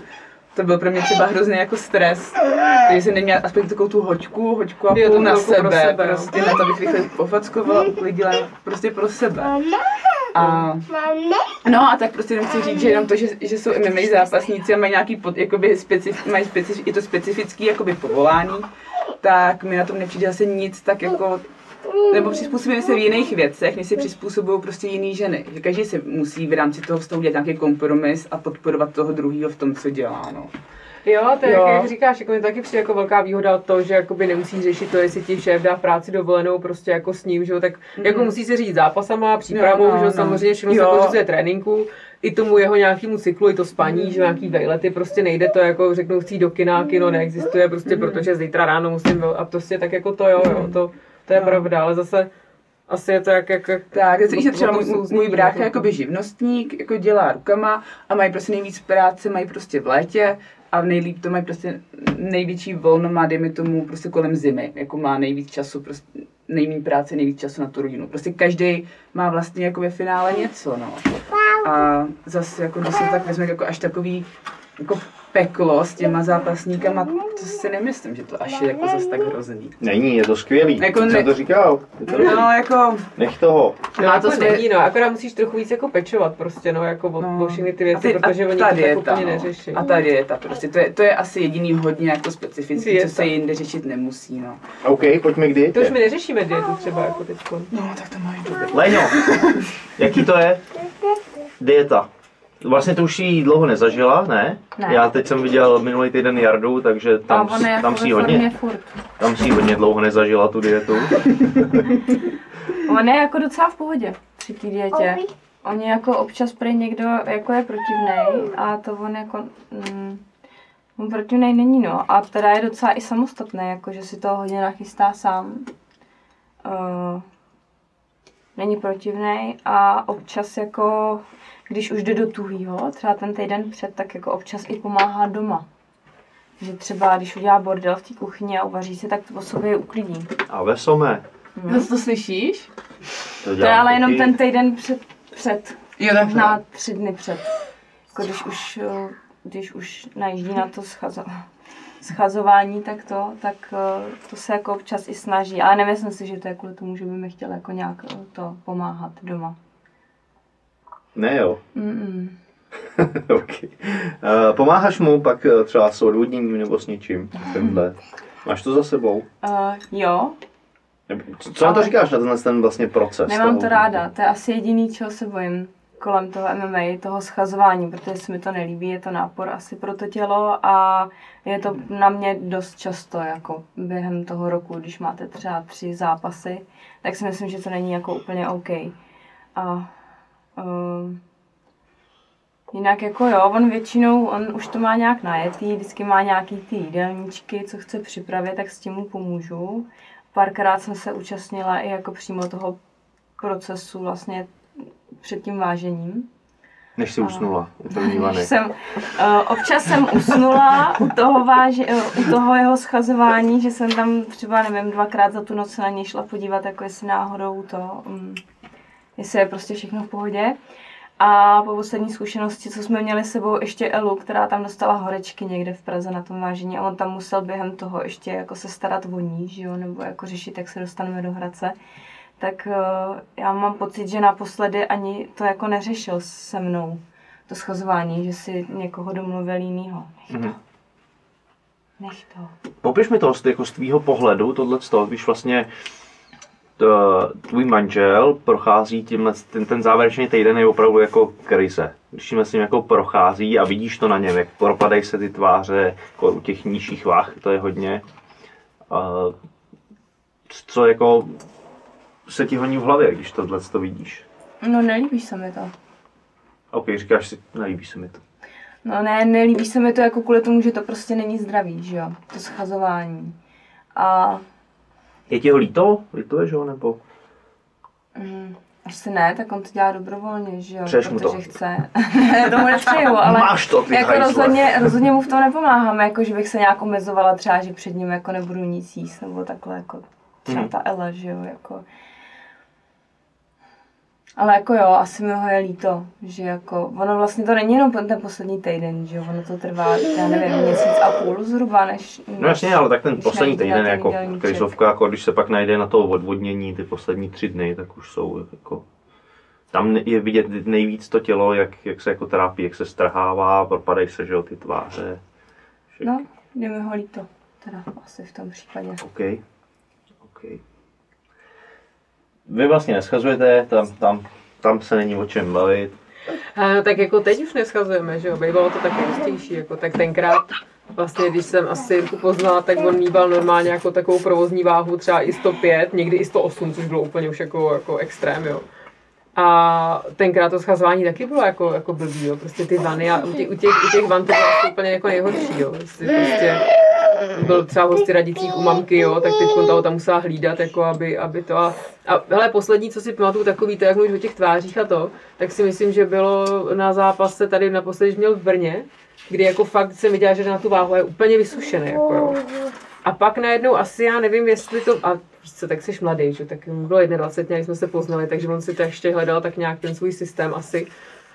To byl pro mě třeba hrozný jako stres, takže jsem neměla aspoň takovou tu hoďku, hoďku a půl tu na chvilku pro sebe, sebe, no. prostě na to, abych rychle pofackovala, uklidila prostě pro sebe. A, no a tak prostě jenom chci říct, že jenom to, že, že jsou MMA zápasníci a mají nějaký, pod, jakoby specif, mají specif, je to specifický jakoby povolání, tak mi na tom nepřijde zase nic tak jako nebo přizpůsobíme se v jiných věcech, než si přizpůsobují prostě jiný ženy. Že každý se musí v rámci toho vztahu dělat nějaký kompromis a podporovat toho druhého v tom, co dělá. No. Jo, to je, Jo. jak říkáš, jako mi taky přijde jako velká výhoda to, že jakoby nemusíš řešit to, jestli ti šéf dá v práci dovolenou prostě jako s ním, že jo, tak mm-hmm. jako musí se říct zápasama, přípravou, Jo, no, že jo, no. samozřejmě všechno se pořizuje tréninku, i tomu jeho nějakému cyklu, i to spaní, že nějaký vejlety, prostě nejde to jako řeknou chci do kina, kino neexistuje, prostě protože zítra ráno musím, a prostě tak jako to jo, jo, to, to je pravda, ale zase asi je to jak, jak, jak Tak, já že třeba můj, můj brácha jako- jakoby živnostník, jako dělá rukama a mají prostě nejvíc práce, mají prostě v létě a nejlíp to mají prostě největší volno má, dejme tomu, prostě kolem zimy, jako má nejvíc času, prostě nejméně práce, nejvíc času na tu rodinu. Prostě každý má vlastně jako ve finále něco, no. A zase, jako když se tak vezme jako až takový jako peklo s těma zápasníkama, to si nemyslím, že to až je jako zase tak hrozný. Není, je to skvělý. Jako Jako ne- jsem to říkal. Je to No, jako, Nech toho. No, Má jako to svoje- není, no, akorát musíš trochu víc jako pečovat prostě, no, jako o, No. o všechny ty A věci, ty- protože a oni ta to tak dieta, úplně no. neřeší. A ta dieta prostě, to je, to je asi jediný hodně jako specifický, Dieta. co se jinde řešit nemusí, no. OK, pojďme k To už dietě. my neřešíme dietu třeba jako teď. No, tak to máš dobře. Leňo, jaký to je? Dieta. Vlastně to už jí dlouho nezažila, ne? Ne. Já teď jsem viděl minulý týden Jardu, takže tam, on je jako tam si hodně, furt. tam si hodně dlouho nezažila tu dietu. *laughs* On je jako docela v pohodě při té dietě. On je jako občas prý někdo jako je protivnej a to on jako... Mm, on protivnej není no a teda je docela i samostatný, jako že si to hodně nachystá sám. Uh, není protivnej a občas jako, když už jde do tuhýho, třeba ten týden před, tak jako občas i pomáhá doma. Že třeba, když udělá bordel v té kuchyni a uvaří se, tak to po sobě uklidí. A vesome. Zase to slyšíš? To, To je ale jenom ten týden před, před Jo, tak možná tři dny před. Jako když už, když už najíždí na to schazo, schazování, tak to, tak to se jako občas i snaží. Ale nemyslím si, že to je kvůli tomu, že by mi chtěl jako nějak to pomáhat doma. Ne jo. Mm-mm. *laughs* okay. uh, pomáháš mu pak eh, třeba s odvodněním nebo s něčím? Takovýmhle. Máš to za sebou? Uh, jo, Co co na to Ale- říkáš na tenhle ten vlastně proces? nemám toho? to ráda. To je asi jediný, čeho se bojím. kolem toho MMA, toho schazování, protože se mi to nelíbí, je to nápor asi pro to tělo a je to na mě dost často jako během toho roku, když máte třeba tři zápasy, tak si myslím, že to není jako úplně OK. A uh, Jinak jako jo, on většinou, on už to má nějak najetý, vždycky má nějaký ty jídelníčky, co chce připravit, tak s tím mu pomůžu. Párkrát jsem se účastnila i jako přímo toho procesu vlastně před tím vážením. Než jsi usnula u *laughs* jsem, uh, občas jsem usnula u toho, váži, uh, u toho jeho schazování, že jsem tam třeba, nevím, dvakrát za tu noc na něj šla podívat, jako jestli náhodou to, um, jestli je prostě všechno v pohodě. A po poslední zkušenosti, co jsme měli s sebou ještě Elu, která tam dostala horečky někde v Praze na tom vážení a on tam musel během toho ještě jako se starat o ní, že jo, nebo jako řešit, jak se dostaneme do Hradce, tak uh, já mám pocit, že naposledy ani to jako neřešil se mnou, to schazování, že si někoho domluvil jinýho. Nech to. Mm-hmm. Nech to. Popiš mi to jako z tvýho pohledu, tohle když vlastně tvůj manžel prochází tímhle, ten, ten závěrečný týden je opravdu jako krize. Když tím vlastně jako prochází a vidíš to na něm, jak propadají se ty tváře jako u těch nižších váh, to je hodně. Uh, co jako se ti honí v hlavě, když tohle to vidíš? No nelíbí se mi to. OK, říkáš si, nelíbí se mi to. No ne, nelíbí se mi to jako kvůli tomu, že to prostě není zdravý, že jo, to schazování. A je ti ho líto? Lituješ ho, nebo? Mm, asi ne, tak on to dělá dobrovolně, že jo? Přeješ mu to? chce. *laughs* tomu nepřeju, ale Máš to, ty jako rozhodně, rozhodně mu v tom nepomáhám, jako že bych se nějak omezovala třeba, že před ním jako nebudu nic jíst, nebo takhle jako třeba hmm. ta Ela, že jo, jako ale jako jo, asi mi ho je líto, že jako, ono vlastně to není jenom ten poslední týden, že jo, ono to trvá, já nevím, měsíc a půl zhruba, než... No jasně, ale tak ten poslední týden, jako krizovka, jako když se pak najde na to odvodnění, ty poslední tři dny, tak už jsou jako... Tam je vidět nejvíc to tělo, jak, jak se jako trápí, jak se strhává, propadají se, že jo, ty tváře. Že... No, je mi ho líto, teda asi v tom případě. OK. OK vy vlastně neschazujete, tam, tam, tam se není o čem bavit. A, tak jako teď už neschazujeme, že jo, bývalo to taky jistější, jako tak tenkrát vlastně, když jsem asi Jirku poznala, tak on mýval normálně jako takovou provozní váhu třeba i 105, někdy i 108, což bylo úplně už jako, jako extrém, jo. A tenkrát to schazování taky bylo jako, jako blbý, jo. Prostě ty vany a u těch, u těch, u těch van to bylo úplně jako nejhorší, jo. Prostě, prostě byl třeba hosty radicích u mamky, jo, tak teď toho tam musela hlídat, jako aby, aby to a, a hele, poslední, co si pamatuju, takový to, jak mluvíš o těch tvářích a to, tak si myslím, že bylo na zápase tady naposledy, když měl v Brně, kdy jako fakt jsem viděla, že na tu váhu je úplně vysušený, jako jo. A pak najednou asi já nevím, jestli to, a co, tak jsi mladý, že tak mu bylo 21, když jsme se poznali, takže on si to ještě hledal tak nějak ten svůj systém asi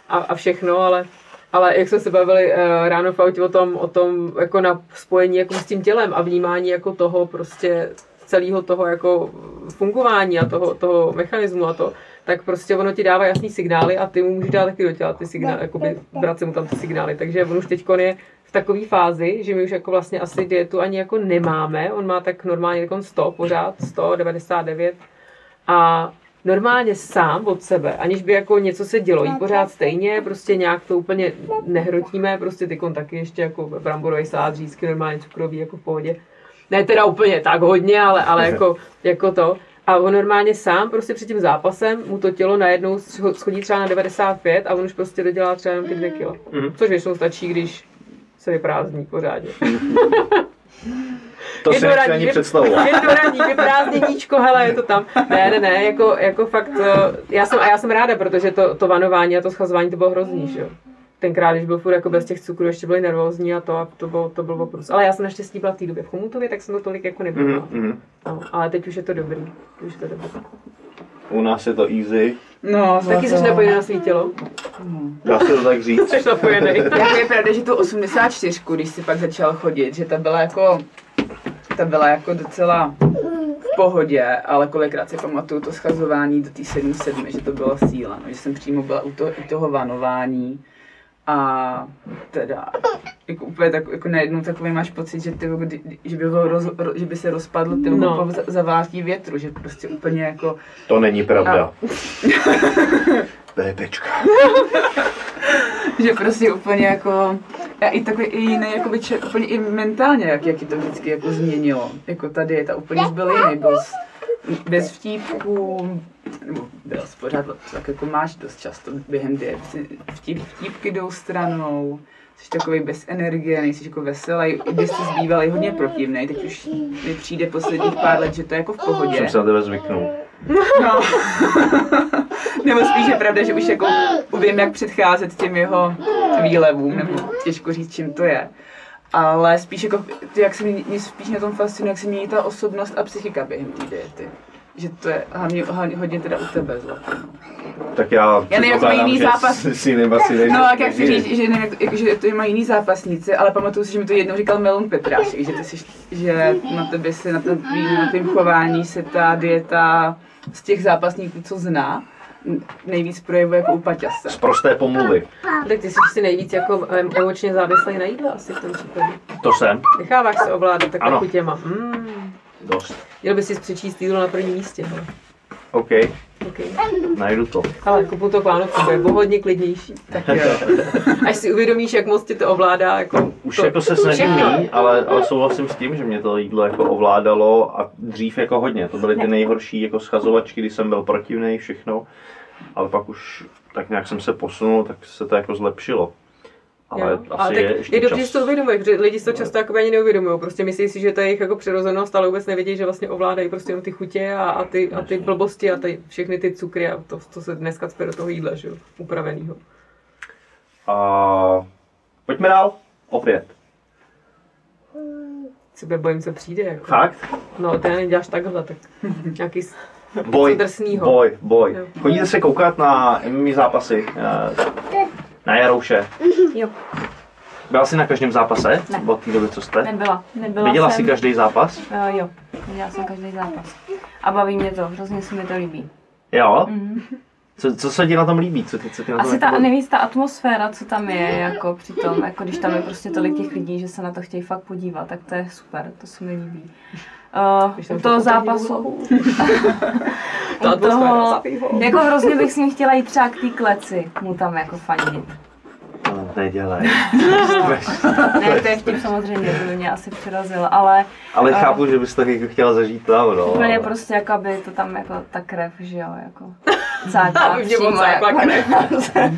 a, a všechno, ale ale jak jsme se bavili uh, ráno v autě o tom, o tom jako na spojení jako s tím tělem a vnímání jako toho prostě celého toho jako fungování a toho, toho mechanismu a to, tak prostě ono ti dává jasný signály a ty mu můžeš dát taky do těla ty signály, jakoby brát se mu tam ty signály. Takže on už teď je v takové fázi, že my už jako vlastně asi dietu ani jako nemáme. On má tak normálně jako 100 pořád, 199 a normálně sám od sebe, aniž by jako něco se dělo, jí pořád stejně, prostě nějak to úplně nehrotíme, prostě ty taky ještě jako bramborový salát, řízky, normálně cukrový, jako v pohodě. Ne teda úplně tak hodně, ale, ale jako, jako to. A on normálně sám prostě před tím zápasem mu to tělo najednou schodí třeba na 95 a on už prostě dodělá třeba jenom ty 2 kilo. Mm-hmm. Což většinou stačí, když se vyprázdní pořádně. *laughs* To si nechci ani představovat. *laughs* Jednoradní vyprázdněníčko, hele, je to tam. Ne, ne, ne, jako, jako fakt, eh, já jsem, a já jsem ráda, protože to, to vanování a to schazování to bylo hrozný, že jo. Tenkrát, když byl furt jako bez těch cukrů, ještě byli nervózní a to, a to bylo, to bylo oprus. Ale já jsem naštěstí byla v té době v Chomutově, tak jsem to tolik jako nebyla. Mm-hmm. No, ale teď už je to dobrý. Už je to dobrý. U nás je to easy. No, taky jsi napojený na svý tělo. Dá se to tak říct. Jsi napojený. *laughs* jako je pravda, že tu 84, když si pak začal chodit, že ta byla jako ta byla jako docela v pohodě, ale kolikrát si pamatuju to schazování do té 7-7, že to byla síla, no, že jsem přímo byla u, to, u toho vanování a teda jako úplně tak, jako najednou takový máš pocit, že, ty, že, by, bylo roz, že by se rozpadl ty no. po zavátí větru, že prostě úplně jako... To není pravda. A... Bébečka. *laughs* že prostě úplně jako, a i takový i jiný, jako by, úplně i mentálně, jak, jak to vždycky jako změnilo. Jako ta dieta úplně byl jiný, byl s- bez vtípků, nebo byl pořád, tak jako máš dost často během diet, si vtip, vtípky jdou stranou, jsi takový bez energie, nejsi jako veselý, i když jsi bývalý hodně protivný, teď už mi přijde posledních pár let, že to je jako v pohodě. Jsem se na tebe zvyknul. No. Nebo spíš je pravda, že už jako vím, jak předcházet těm jeho výlevům, nebo těžko říct, čím to je. Ale spíš jako, jak se mě, mě spíš na tom fascinuje, jak se mění ta osobnost a psychika během té diety. Že to je hlavně, hlavně hodně teda u tebe zlato. No. Tak já Já nevím, jak mají jiný zápas. Si jiným asi nejde. No, jak, jak chci říct, že, nevím, jak, že to mají jiný zápasníci, ale pamatuju si, že mi to jednou říkal Melon Petrášek, že, ty jsi, že na tebe se, na, tvým chování se ta dieta z těch zápasníků, co zná, nejvíc projevuje jako u Paťase. Z prosté pomluvy. Tak ty jsi si nejvíc jako em, emočně závislý na jídle asi v tom případě. To jsem. Necháváš se ovládat Ano. chutěma. Mm. Dost. Měl bys si přečíst jídlo na prvním místě. hele. OK, Okay. najdu to. Ale kupu to bude o hodně klidnější. Tak jo. Až si uvědomíš, jak moc tě to ovládá. Jako Už to, jako se snažím mít, ale, ale souhlasím s tím, že mě to jídlo jako ovládalo a dřív jako hodně. To byly ty nejhorší jako schazovačky, kdy jsem byl protivný, všechno. Ale pak už tak nějak jsem se posunul, tak se to jako zlepšilo. Ale Jo. asi ale je ještě je dobře, čas. že to uvědomuje, protože lidi si to často jako ani neuvědomují. Prostě myslí si, že to je jejich jako přirozenost, ale vůbec nevědí, že vlastně ovládají prostě jenom ty chutě a, a, ty, a ty blbosti a ty, všechny ty cukry a to, to se dneska cpe do toho jídla, že jo, upravenýho. A pojďme dál. Opět. Se bojím, co přijde. Jako. Fakt? No, ty neděláš takhle, tak nějaký Boj, drsnýho. boj, boj. Jo. Chodíte se koukat na MMA zápasy? Na Jarouše? Jo, Byla jsi na každém zápase? Ne. Od té doby, co jste? nebyla. nebyla Viděla jsem, jsi každý zápas? Uh, jo, viděla jsem každý zápas. A baví mě to, hrozně se mi to líbí. Jo? Mhm. Co, co se ti na tom líbí? Co, ty, co ty na tom Asi ta jako- nejvíc ta atmosféra, co tam je, jako při tom, jako když tam je prostě tolik těch lidí, že se na to chtějí fakt podívat, tak to je super, to se mi líbí. Uh, u toho to zápasu, *laughs* u toho, jako hrozně bych s ním chtěla jít třeba k té kleci, mu tam jako fandit. No, nedělej. Ne, to je vtip samozřejmě, to by mě asi přirazil, ale Ale A- chápu, že bys to jako chtěla zažít tam, no. úplně ale- prostě jako aby to tam jako ta krev, že jo, jako *laughs* přímo cákla jako krev. *laughs*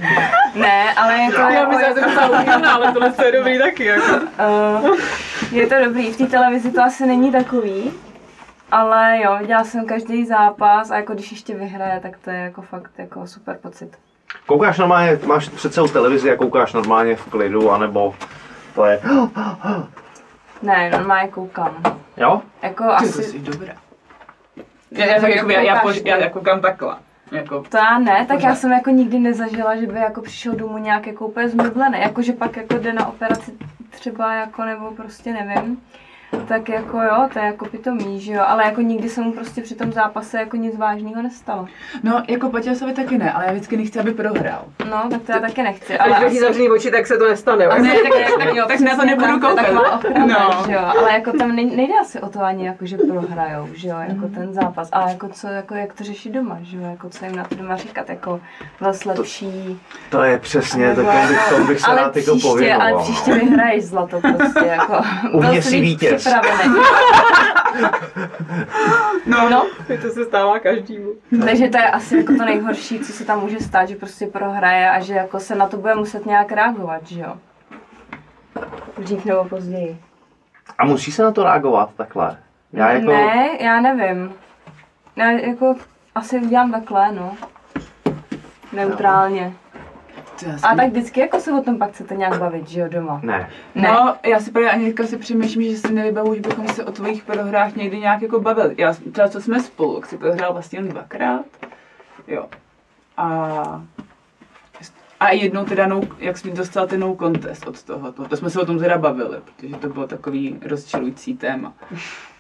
Ne, ale je to Já jako, bych se docela ale tohle to je dobrý taky. Jako. Uh, je to dobrý, v té televizi to asi není takový, ale jo, viděla jsem každý zápas a jako když ještě vyhraje, tak to je jako fakt jako super pocit. Koukáš normálně, máš před celou televizi a koukáš normálně v klidu, anebo to je... Ne, normálně koukám. Jo? Jako Ty to asi, jsi dobrá. Já, já, tak, jako, já, já, pož- já, já koukám takhle. Jako, to já ne, tak já jsem jako nikdy nezažila, že by jako přišel domů nějak jako úplně zmydlený, jako že pak jako jde na operaci třeba jako nebo prostě nevím. Tak jako jo, to je jako pitomý, že jo, ale jako nikdy se mu prostě při tom zápase jako nic vážného nestalo. no, jako Paťasovi taky ne, ale já vždycky nechci, aby prohrál. No, tak to já taky nechci, Ale když asi... zavřený oči, tak se to nestane. A jo. ne, tak, *laughs* tak, tak, tak na to nebudu to koukat. No. že jo, ale jako tam nej, nejde asi o to ani jako, že prohrajou, že jo, jako ten zápas, ale jako co, jako jak to řešit doma, že jo, jako co jim na to doma říkat, jako vás lepší. To je přesně, tak bych, tomu bych se ale rád jako příště, ale pověnoval. příště vyhraješ zlato prostě, jako. U mě byl jsi líp vítěz. Připravený. *laughs* No, No, To se stává každému. takže to je asi jako to nejhorší, co se tam může stát, že prostě prohraje a že jako se na to bude muset nějak reagovat, že jo. Dřív nebo později. A musí se na to reagovat takhle? Já jako... Ne, já nevím. Já jako asi udělám takhle, no. Neutrálně. Si- A tak vždycky jako se o tom pak chcete nějak bavit, že jo, doma. Ne. Ne. No, já si právě ani teďka si přemýšlím, že si nevybavu, že bychom se o tvojich prohrách někdy nějak jako bavili. Já, třeba co jsme spolu, jak jsi prohrál vlastně jen dvakrát. Jo. A a jednou teda, no, jak jsi dostal ten no contest od toho, to, to jsme se o tom teda bavili, protože to bylo takový rozčilující téma.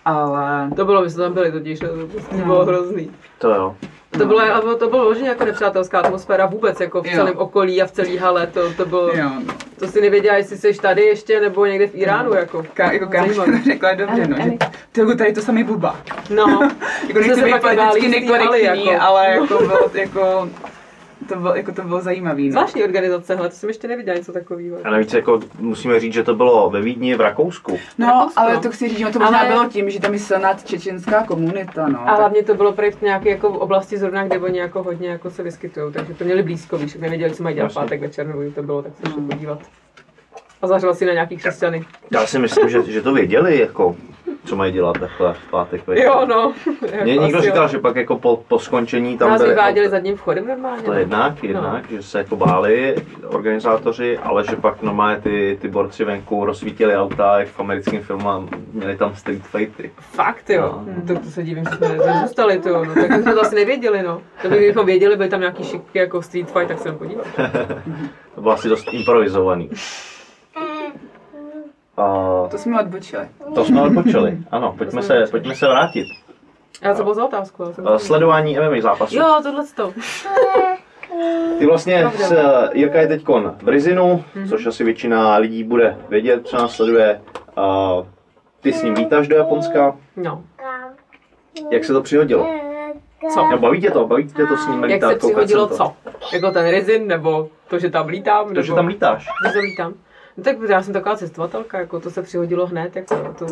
Ale To bylo, my jsme tam byli totiž, to prostě No. bylo hrozný. To jo. To bylo, ale to bylo vloženě jako nepřátelská atmosféra vůbec, jako v Jo. celém okolí a v celé hale, to, to bylo, jo, no. to si nevěděla, jestli jsi tady ještě, nebo někde v Iránu, jako. Ká, jako kámoška Zajímavý. řekla dobře, no, že jako tady to samý buba. No, *laughs* Jako Jsme nechci se být politicky nekorektní, jako. ale jako bylo jako to bylo, jako to bylo zajímavý. No. Zvláštní organizace, hele, to jsem ještě neviděla něco takového. A navíc jako musíme říct, že to bylo ve Vídni v Rakousku. No, Rakousko. ale to chci říct, že to možná Ale- bylo tím, že tam je silná čečenská komunita, no. A hlavně to bylo projekt nějaké jako v oblasti zrovna, kde oni jako hodně jako se vyskytují, takže to měli blízko, víš, nevěděli, co mají dělat v Jasně. pátek večer, nebo to bylo, tak se šli podívat. A zařval si na nějaký křesťany. Já si myslím, že, že to věděli, jako, co mají dělat takhle v pátek večer. Jo, no. Mě Jako někdo asi říkal, jo. že pak jako po, po skončení tam Nás byly vyváděli auta. zadním vchodem normálně. To no. jednak, jednak, že se jako báli organizátoři, ale že pak normálně ty, ty borci venku rozsvítili auta, jak v americkém filmu, a měli tam street fighty. Fakt jo, No. no. to, to se divím, že jsme nezůstali to, no, tak jsme to asi nevěděli, no. To by- kdybychom věděli, byly tam nějaký šiky jako street fight, tak se podívat. *laughs* To bylo asi dost improvizovaný. A To jsme odbočili. to jsme odpočili. Ano, pojďme se, pojďme se vrátit. A co bylo za otázku? Já Sledování MMA zápasů. Jo, tohle to. *laughs* Ty vlastně, s, Jirka je teď v Rizinu, což asi většina lidí bude vědět, co nás sleduje. A ty s ním vítáš do Japonska. No. Jak se to přihodilo? Co? No, baví tě to? Baví tě to s ním Jak lítat? se přihodilo co? Jako ten rezin, nebo to, že tam lítám? To, nebo... že tam lítáš. Že tam lítám. No tak já jsem taková cestovatelka, jako to se přihodilo hned, jako to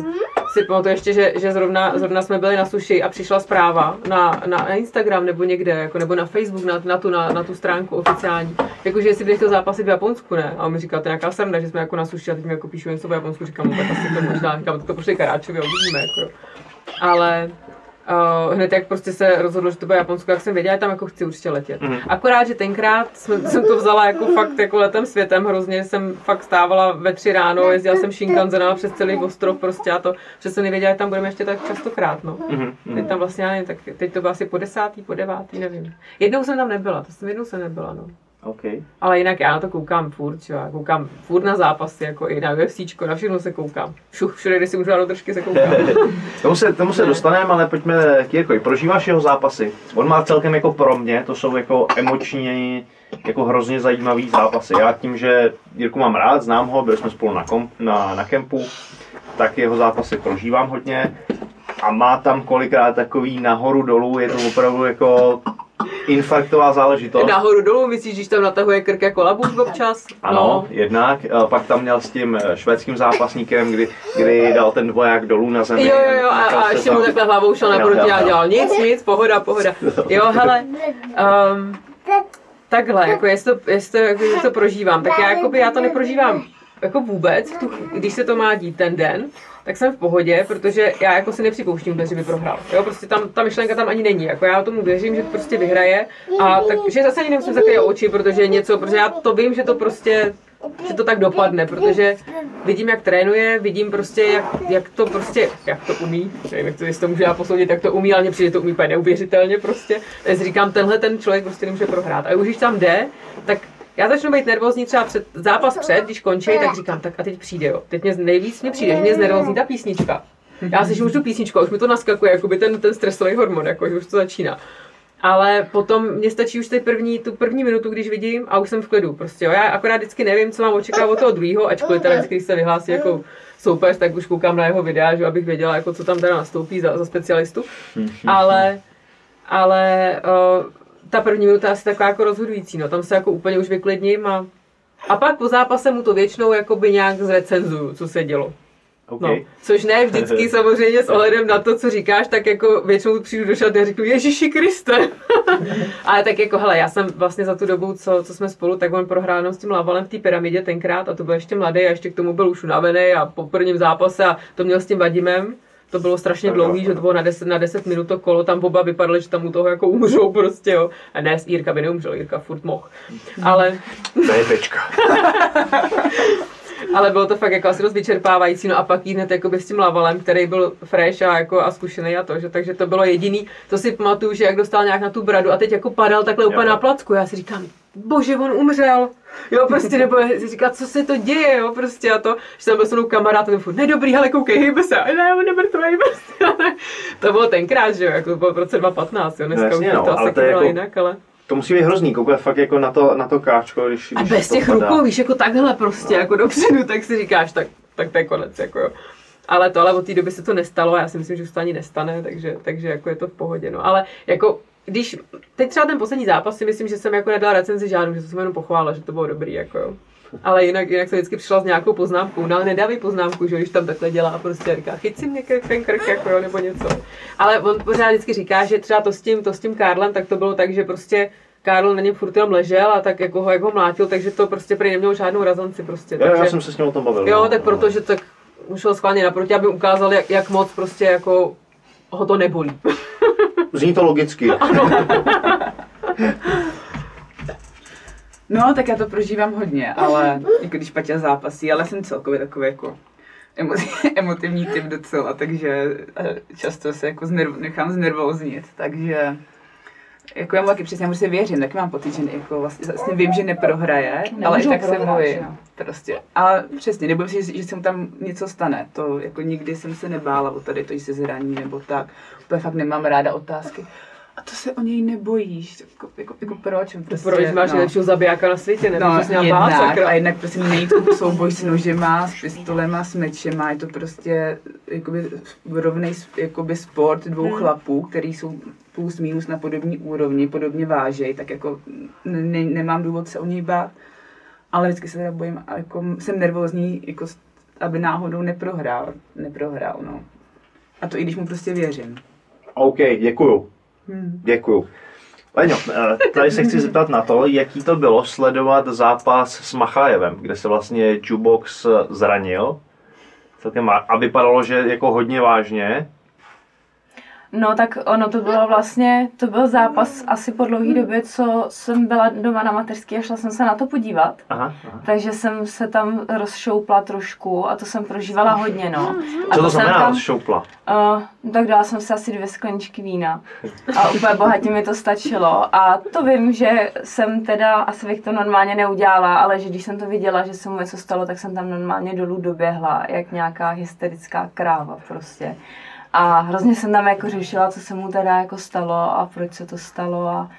si pamatuju ještě, že, že zrovna, zrovna jsme byli na suši a přišla zpráva na, na Instagram nebo někde, jako, nebo na Facebook, na, na, tu, na, na tu stránku oficiální, jakože jestli bych chtěl zápasit v Japonsku, ne? A on mi říkal, to je nějaká sranda, že jsme jako na suši a teď mi jako píšu něco v Japonsku, říkám, no tak asi to možná, říkám, to pošli Karáčovi uvidíme, jako. Ale Uh, hned jak prostě se rozhodlo, že to bude Japonsko, jak jsem věděla, tam jako chci určitě letět. Mhm. Akorát, že tenkrát jsem, jsem to vzala jako fakt jako letem světem hrozně, jsem fakt stávala ve tři ráno, jezdila jsem Shinkansenem přes celý ostrov prostě a to, že jsem nevěděla, že tam budeme ještě tak častokrát, no. Mhm. Teď tam vlastně, já nevím, tak teď to bylo asi po desátý, po devátý, nevím. Jednou jsem tam nebyla, to jsem jednou jsem nebyla, no. OK. Ale jinak já na to koukám furt, čo? já koukám furt na zápasy, jako i na UFCčko, na všechno se koukám. Všuch, všude, kde si můžu dát do držky, se koukám. *laughs* Tomu se, tomu se dostaneme, ale pojďme k Jirkovi. Prožíváš jeho zápasy? On má celkem jako pro mě, to jsou jako emočně jako hrozně zajímavý zápasy. Já tím, že Jirku mám rád, znám ho, byli jsme spolu na, kom, na, na kempu, tak jeho zápasy prožívám hodně. A má tam kolikrát takový nahoru dolů, je to opravdu jako infarktová záležitost. Nahoru dolů, myslíš, když tam natahuje krk jako labůk občas? Ano, jednak. A Pak tam měl s tím eh, švédským zápasníkem, kdy, kdy dal ten dvoják dolů na zemi. Jo, jo, jo, a, a ještě mu takhle hlavou šel naproti a dělal nic, nic, pohoda, pohoda. Jo, hele, um, takhle, jako jestli to, jestli to, jako, jestli to prožívám, tak já, jakoby, já to neprožívám jako vůbec, tu, když se to má dít ten den, tak jsem v pohodě, protože já jako si nepřipouštím že by prohrál. Jo, prostě tam, ta myšlenka tam ani není. Jako já tomu věřím, že prostě vyhraje a takže zase ani nemusím zakrýt oči, protože něco, protože já to vím, že to prostě že to tak dopadne, protože vidím, jak trénuje, vidím prostě, jak, jak to prostě, jak to umí, nevím, jak to, jestli to můžu já posoudit, jak to umí, ale mně přijde, to umí úplně neuvěřitelně prostě. Říkám, tenhle ten člověk prostě nemůže prohrát. A už když tam jde, tak já začnu být nervózní třeba před zápas před, když končí, tak říkám, tak a teď přijde, jo. Teď mě nejvíc mě přijde, že mě znervózní ta písnička. Já si už tu písničku, a už mi to naskakuje, jakoby ten, ten stresový hormon, jako, že už to začíná. Ale potom mě stačí už ty první, tu první minutu, když vidím a už jsem v klidu. Prostě jo. Já akorát vždycky nevím, co mám očekávat od toho druhého, ačkoliv teda vždycky, když se vyhlásí jako soupeř, tak už koukám na jeho videa, že abych věděla, jako, co tam teda nastoupí za, za specialistu. Ale, ale uh, ta první minuta asi taková jako rozhodující, no. Tam se jako úplně už vyklidním a, a pak po zápase mu to většinou jakoby nějak zrecenzuju, co se dělo. OK. No, což ne vždycky *laughs* samozřejmě s ohledem na to, co říkáš, tak jako většinou přijdu do šaty a řeknu Ježíši Kriste. *laughs* Ale tak jako, hele, já jsem vlastně za tu dobu, co, co jsme spolu, tak on prohrál s tím Lavalem v té pyramidě tenkrát a to byl ještě mladý a ještě k tomu byl už unavený a po prvním zápase a to měl s tím Vadimem. To bylo strašně dlouhý, že to bylo na 10, na 10 minut to kolo, tam oba vypadaly, že tam u toho jako umřou prostě, jo. A ne, Jirka by neumřel, Jirka furt mohl. Ale, To je pečka. *laughs* ale bylo to fakt jako asi dost vyčerpávající, no a pak jít hned jakoby s tím Lavalem, který byl fresh a, jako a zkušený a to, že, takže to bylo jediný, to si pamatuju, že jak dostal nějak na tu bradu a teď jako padal takhle úplně na placku, já si říkám, bože, on umřel. Jo, prostě, nebo si říká, co se to děje, jo, prostě a to, že jsem byl s mnou kamarád ten furt, nedobrý, ale koukej, hejbe se, a ne, on nemrtvej, prostě. *laughs* to bylo tenkrát, že jo, jako to bylo v roce 2015, jo, dneska No jasně, už no, to ale asi to bylo jako- jinak, ale... To musí být hrozný, koukat fakt jako na to, na to káčko, když, A když bez těch padá. rukou, víš, jako takhle prostě, jako dopředu, tak si říkáš, tak, tak to je konec, jako jo. Ale to, ale od té doby se to nestalo a já si myslím, že už to ani nestane, takže, takže jako je to v pohodě, no. Ale jako když teď třeba ten poslední zápas si myslím, že jsem jako nedala recenzi žádnou, že jsem jenom pochválila, že to bylo dobrý, jako jo. Ale jinak, jinak jsem vždycky přišla s nějakou poznámkou, no ale nedávej poznámku, že když tam takhle dělá, prostě říká, chyť si mě ten krk, jako jo, nebo něco. Ale on pořád vždycky říká, že třeba to s tím, to s tím Karlem, tak to bylo tak, že prostě Karl na něm furt jenom ležel a tak jako ho, jako mlátil, takže to prostě prý nemělo žádnou razanci prostě. Já, takže, já jsem se s ním o tom bavil. Jo, no, tak no. protože tak ušel schválně naproti, aby ukázal, jak, jak moc prostě jako ho to nebolí. Zní to logicky. *laughs* *laughs* No, tak já to prožívám hodně, ale jako když Paťa zápasí, ale jsem celkově takový jako emo- *laughs* emotivní typ docela, takže eh, často se jako znerv- nechám znervoznit, takže jako já mu taky přesně, já mu si věřím, tak mám pocit, že jako vlastně, vlastně vím, že neprohraje, Nemůžou ale i tak se prohrát, bojím. že jo. Prostě. A přesně, se, že, že se mu tam něco stane. To jako nikdy jsem se nebála o tady to, že se zraní nebo tak. To fakt nemám ráda otázky. A to se o něj nebojíš. Jako, jako, jako proč? Prostě, Proč máš nejlepšího zabijáka na světě, nebo No, no, jednak, bát, sakra. a jednak prostě není to souboj s nožema, s pistolema, s mečema, je to prostě jakoby rovnej jakoby sport dvou Hmm. chlapů, který jsou plus minus na podobné úrovni, podobně vážej, tak jako ne, nemám důvod se o něj bát, ale vždycky se teda bojím a jako jsem nervózní, jako, aby náhodou neprohrál, neprohrál, no. A to i když mu prostě věřím. OK, děkuju. Hmm. Děkuju. Leňo, eh, tady se chci *laughs* zeptat na to, jaký to bylo sledovat zápas s Machajevem, kde se vlastně Jubox zranil. Celkem A vypadalo, že jako hodně vážně. No tak ono to bylo vlastně, to byl zápas asi po dlouhé době, co jsem byla doma na mateřské a šla jsem se na to podívat. Aha, aha. Takže jsem se tam rozšoupla trošku a to jsem prožívala hodně, no. A Co to jsem znamená tam, šoupla? uh, tak dala jsem si asi dvě skleničky vína a úplně bohatě mi to stačilo. A to vím, že jsem teda, asi bych to normálně neudělala, ale že když jsem to viděla, že se mu něco stalo, tak jsem tam normálně dolů doběhla, jak nějaká hysterická kráva prostě. A hrozně jsem tam jako řešila, co se mu teda jako stalo a proč se to stalo a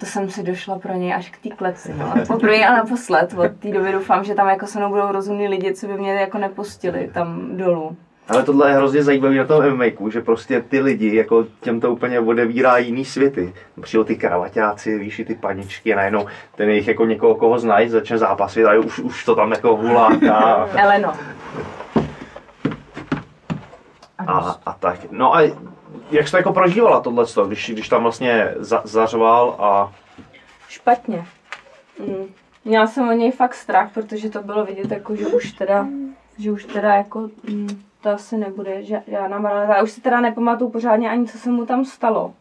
to jsem si došla pro něj až k té kleci, no. Poprvé a naposled. Od té doby doufám, že tam jako se mnou budou rozumní lidi, co by mě jako nepustili tam dolů. Ale tohle je hrozně zajímavé na tom MMA, že prostě ty lidi, jako těm to úplně odevírá jiný světy. Přijdou ty kravaťáci, víš, ty paničky a najednou ten jejich jako někoho, koho znají, začne zápasit a už, už to tam jako huláká *laughs* Eleno. A, a tak. No a jak jsi to jako prožívala tohle, když, když tam vlastně za, zařval a Špatně. Mm. Měla jsem o něj fakt strach, protože to bylo vidět, jako, že už teda, že už teda jako, mm, to asi nebude žádná moralita. Já už si teda nepamatuju pořádně ani, co se mu tam stalo.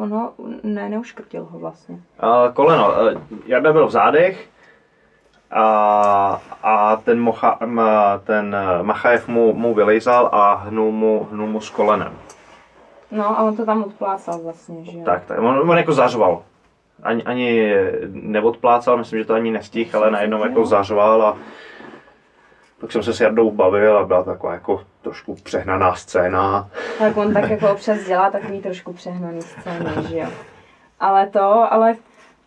Ono, ne, neuškrtil ho vlastně. Uh, koleno. Uh, Jarda byl v zádech a, a ten, mocha, ten Machajev mu, mu vylejzal a hnul mu, hnul mu s kolenem. No a on to tam odplácal vlastně, že jo. Tak, tak. On, on jako zařval. Ani, ani neodplácal, myslím, že to ani nestihl, ale najednou jako zařval a pak jsem se s Jardou bavil a byla taková jako trošku přehnaná scéna. Tak on tak jako občas dělá takový trošku přehnaný scény, že jo. Ale to, ale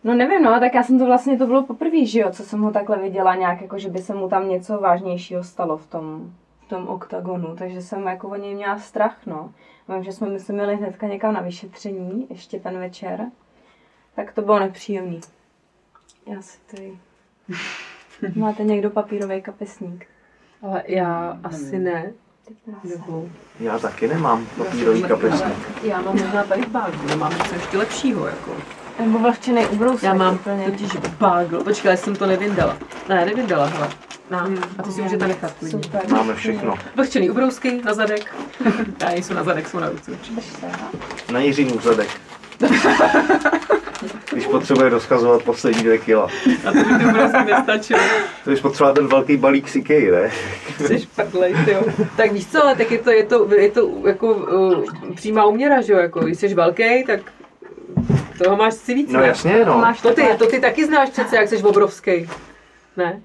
no nevím, no, tak já jsem to vlastně, to bylo poprvé, že jo, co jsem ho takhle viděla nějak, jako že by se mu tam něco vážnějšího stalo v tom, v tom oktagonu, takže jsem jako o něj měla strach, no. Vím, že jsme my jsme měli hnedka někam na vyšetření, ještě ten večer, tak to bylo nepříjemný. Já si tady... *laughs* Máte někdo papírový kapesník? Ale já asi ne. Já taky nemám papírový kapesník. Já mám možná tady bágl, já mám něco ještě lepšího, jako. Nebo vlhčený ubrousek. Já mám úplně. totiž bágl. Počkej, já jsem to nevyndala. Ne, nevyndala, hele. No, a ty si můžete nechat klidně. Super. Máme všechno. Vlhčený ubrousky na zadek. *laughs* Já nejsou na zadek, jsou na ruce. Na Jiřinu zadek. Když potřebuje rozkazovat poslední dvě kila. A to by ty ubrousky nestačily. To je potřeba ten velký balík sikej, ne? Jsi prdlej, ty jo. Tak víš co, ale tak je to, je to, je to jako uh, přímá úměra, že jo, jako když jsi velký, tak toho máš si víc, No ne? jasně, no. Máš To ty, to ty taky znáš přece, jak jsi obrovský. Ne?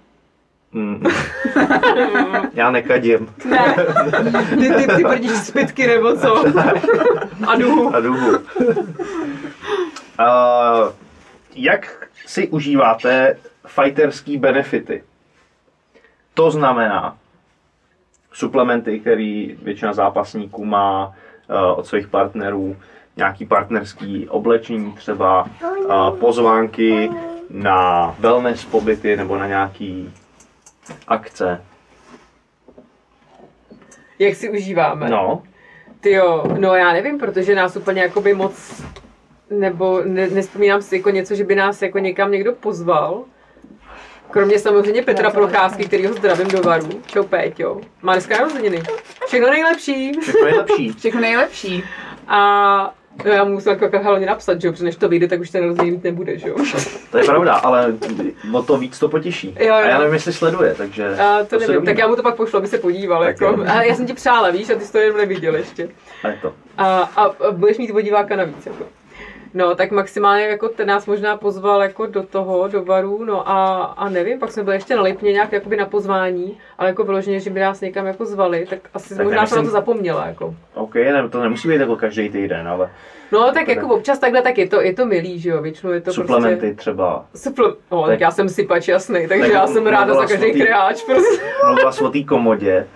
Mm. Já nekadím. Ne. Ty, ty, ty prdíš zbytky nebo co? A duhu. A duhu. Uh, jak si užíváte fighterský benefity? To znamená suplementy, který většina zápasníků má uh, od svých partnerů, nějaký partnerský oblečení třeba, pozvánky na wellness pobyty nebo na nějaký akce. Jak si užíváme? No, Ty jo, no já nevím, protože nás úplně jakoby moc, nebo ne, nespomínám si jako něco, že by nás jako někam někdo pozval. Kromě samozřejmě Petra Procházky, který ho zdravím do varu. Čau Péťo. Má dneska narozeniny. Všechno nejlepší. všechno je lepší. Všechno nejlepší. A no, já mu musím jako hlavně napsat, že jo, protože než to vyjde, tak už ten narozeniny mít nebude, že jo. *laughs* To je pravda, ale o to víc to potěší. Jo, jo. A já nevím, jestli sleduje, takže A to, se nevím, tak já mu to pak pošlu, aby se podíval. Tak Jako. jo. A já jsem ti přála, víš, a ty jsi to jenom neviděl ještě. A je to. A, a, a budeš mít diváka navíc. Jako. No, tak maximálně jako ten nás možná pozval jako do toho, do baru, no a, a nevím, pak jsme byli ještě na Lipně nějak jakoby na pozvání, ale jako vyloženě, že by nás někam jako zvali, tak asi Tak možná jsem nemyslím- na to zapomněla, jako. OK, ne, to nemusí být jako každý týden, ale No, tak jako občas takhle, tak je to, je to milý, že jo, většinou je to suplementy prostě... třeba. Suple... Oh, tak já jsem sypač jasný, takže Tak já jsem ráda za každý o té- kreáč, prostě. *laughs* Mluvila o té komodě.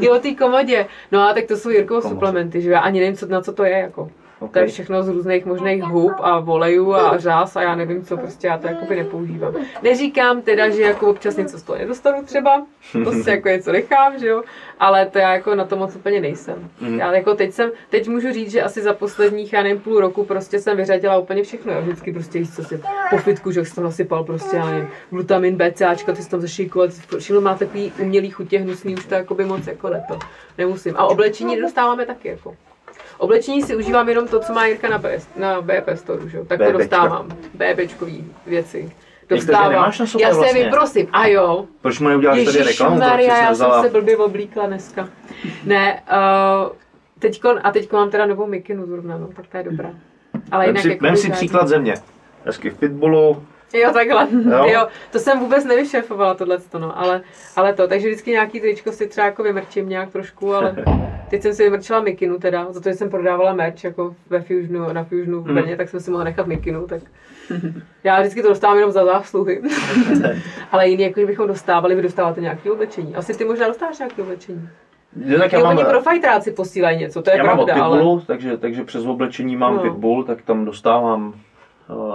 Jo, ty komodě. No a tak to jsou Komoře. suplementy, že jo, já ani nevím, co, na co to je, jako. OK. To je všechno z různých možných hub a volejů a řás a já nevím co, prostě já to jakoby nepoužívám. Neříkám teda, že jako občas něco z toho nedostanu třeba, to si jako něco nechám, že jo, ale to já jako na to moc úplně nejsem. Mhm. Já jako teď jsem, teď můžu říct, že asi za posledních, já nevím, půl roku prostě jsem vyřadila úplně všechno, jo. vždycky prostě jíst, co si po fitku, že jsem tam nasypal prostě, já nevím, glutamin, BCAčka, ty si tam zašejkovat, všechno má takový umělý chutě hnusný, už to jakoby moc jako ne to, nemusím. A oblečení nedostáváme taky jako. Oblečení si užívám jenom to, co má Jirka na, BS, na BP Store, že? tak to BBčka. dostávám. BBčkový věci. Dostávám. nemáš na já se vlastně? vlastně. prosím. A jo. Proč mu neuděláš tady reklamu? Maria, já jsem se blbě oblíkla dneska. Ne, uh, teďkon, a teďko mám teda novou mikinu zrovna, no, tak to je dobrá. Ale Vem jinak si, jako vem si příklad země. Hezky v pitbullu, Jo, takhle. Jo. Jo. to jsem vůbec nevyšéfovala tohle, no, ale, ale to, takže vždycky nějaký tričko si třeba jako vymrčím nějak trošku, ale *laughs* teď jsem si vymrčila mikinu teda, za to, že jsem prodávala merch jako ve Fusionu, na Fusionu v Hmm. Brně, tak jsem si mohla nechat mikinu, tak já vždycky to dostávám jenom za zásluhy. *laughs* ale jiný, jako kdybychom dostávali, vy dostáváte nějaké oblečení. Asi ty možná dostáváš nějaké oblečení. Jo, tak já Jo, mám, oni pro fajtráci posílají něco, to je já mám pravda, ale... Pitbullu, takže, takže přes oblečení mám No. Pitbull, tak tam dostávám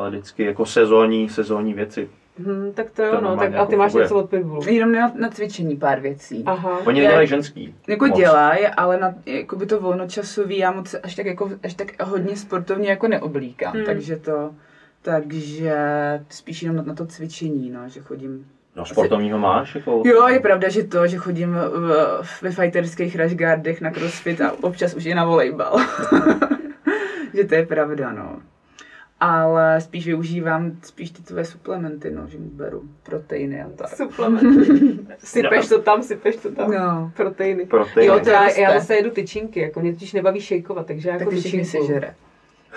vždycky jako sezónní, sezónní věci. Hm, tak to jo, To no, tak a jako ty máš funguje. něco od Pitbullu. Jenom na, na cvičení pár věcí. Aha. Oni nedělají ženský. Jako moc. dělají, ale na, jako by to volnočasový, já moc až tak, jako, až tak hodně sportovně jako neoblíkám, Hmm. takže to, takže spíš jenom na, na to cvičení, no, že chodím. No sportovního máš? Jako... Jo, je pravda, že to, že chodím v, ve fighterských rushguardech na crossfit a občas už i na volejbal. *laughs* že to je pravda, no. Ale spíš využívám spíš ty tvoje suplementy, no, že mu beru proteiny a tak. Suplement. *laughs* sypeš to tam, sypeš to tam. No, Proteiny. Proteiny. Jo, to já, roste. já zase jedu tyčinky, jako mě totiž nebaví šejkovat, takže já tak jako ty všechny tyčinku. sežere.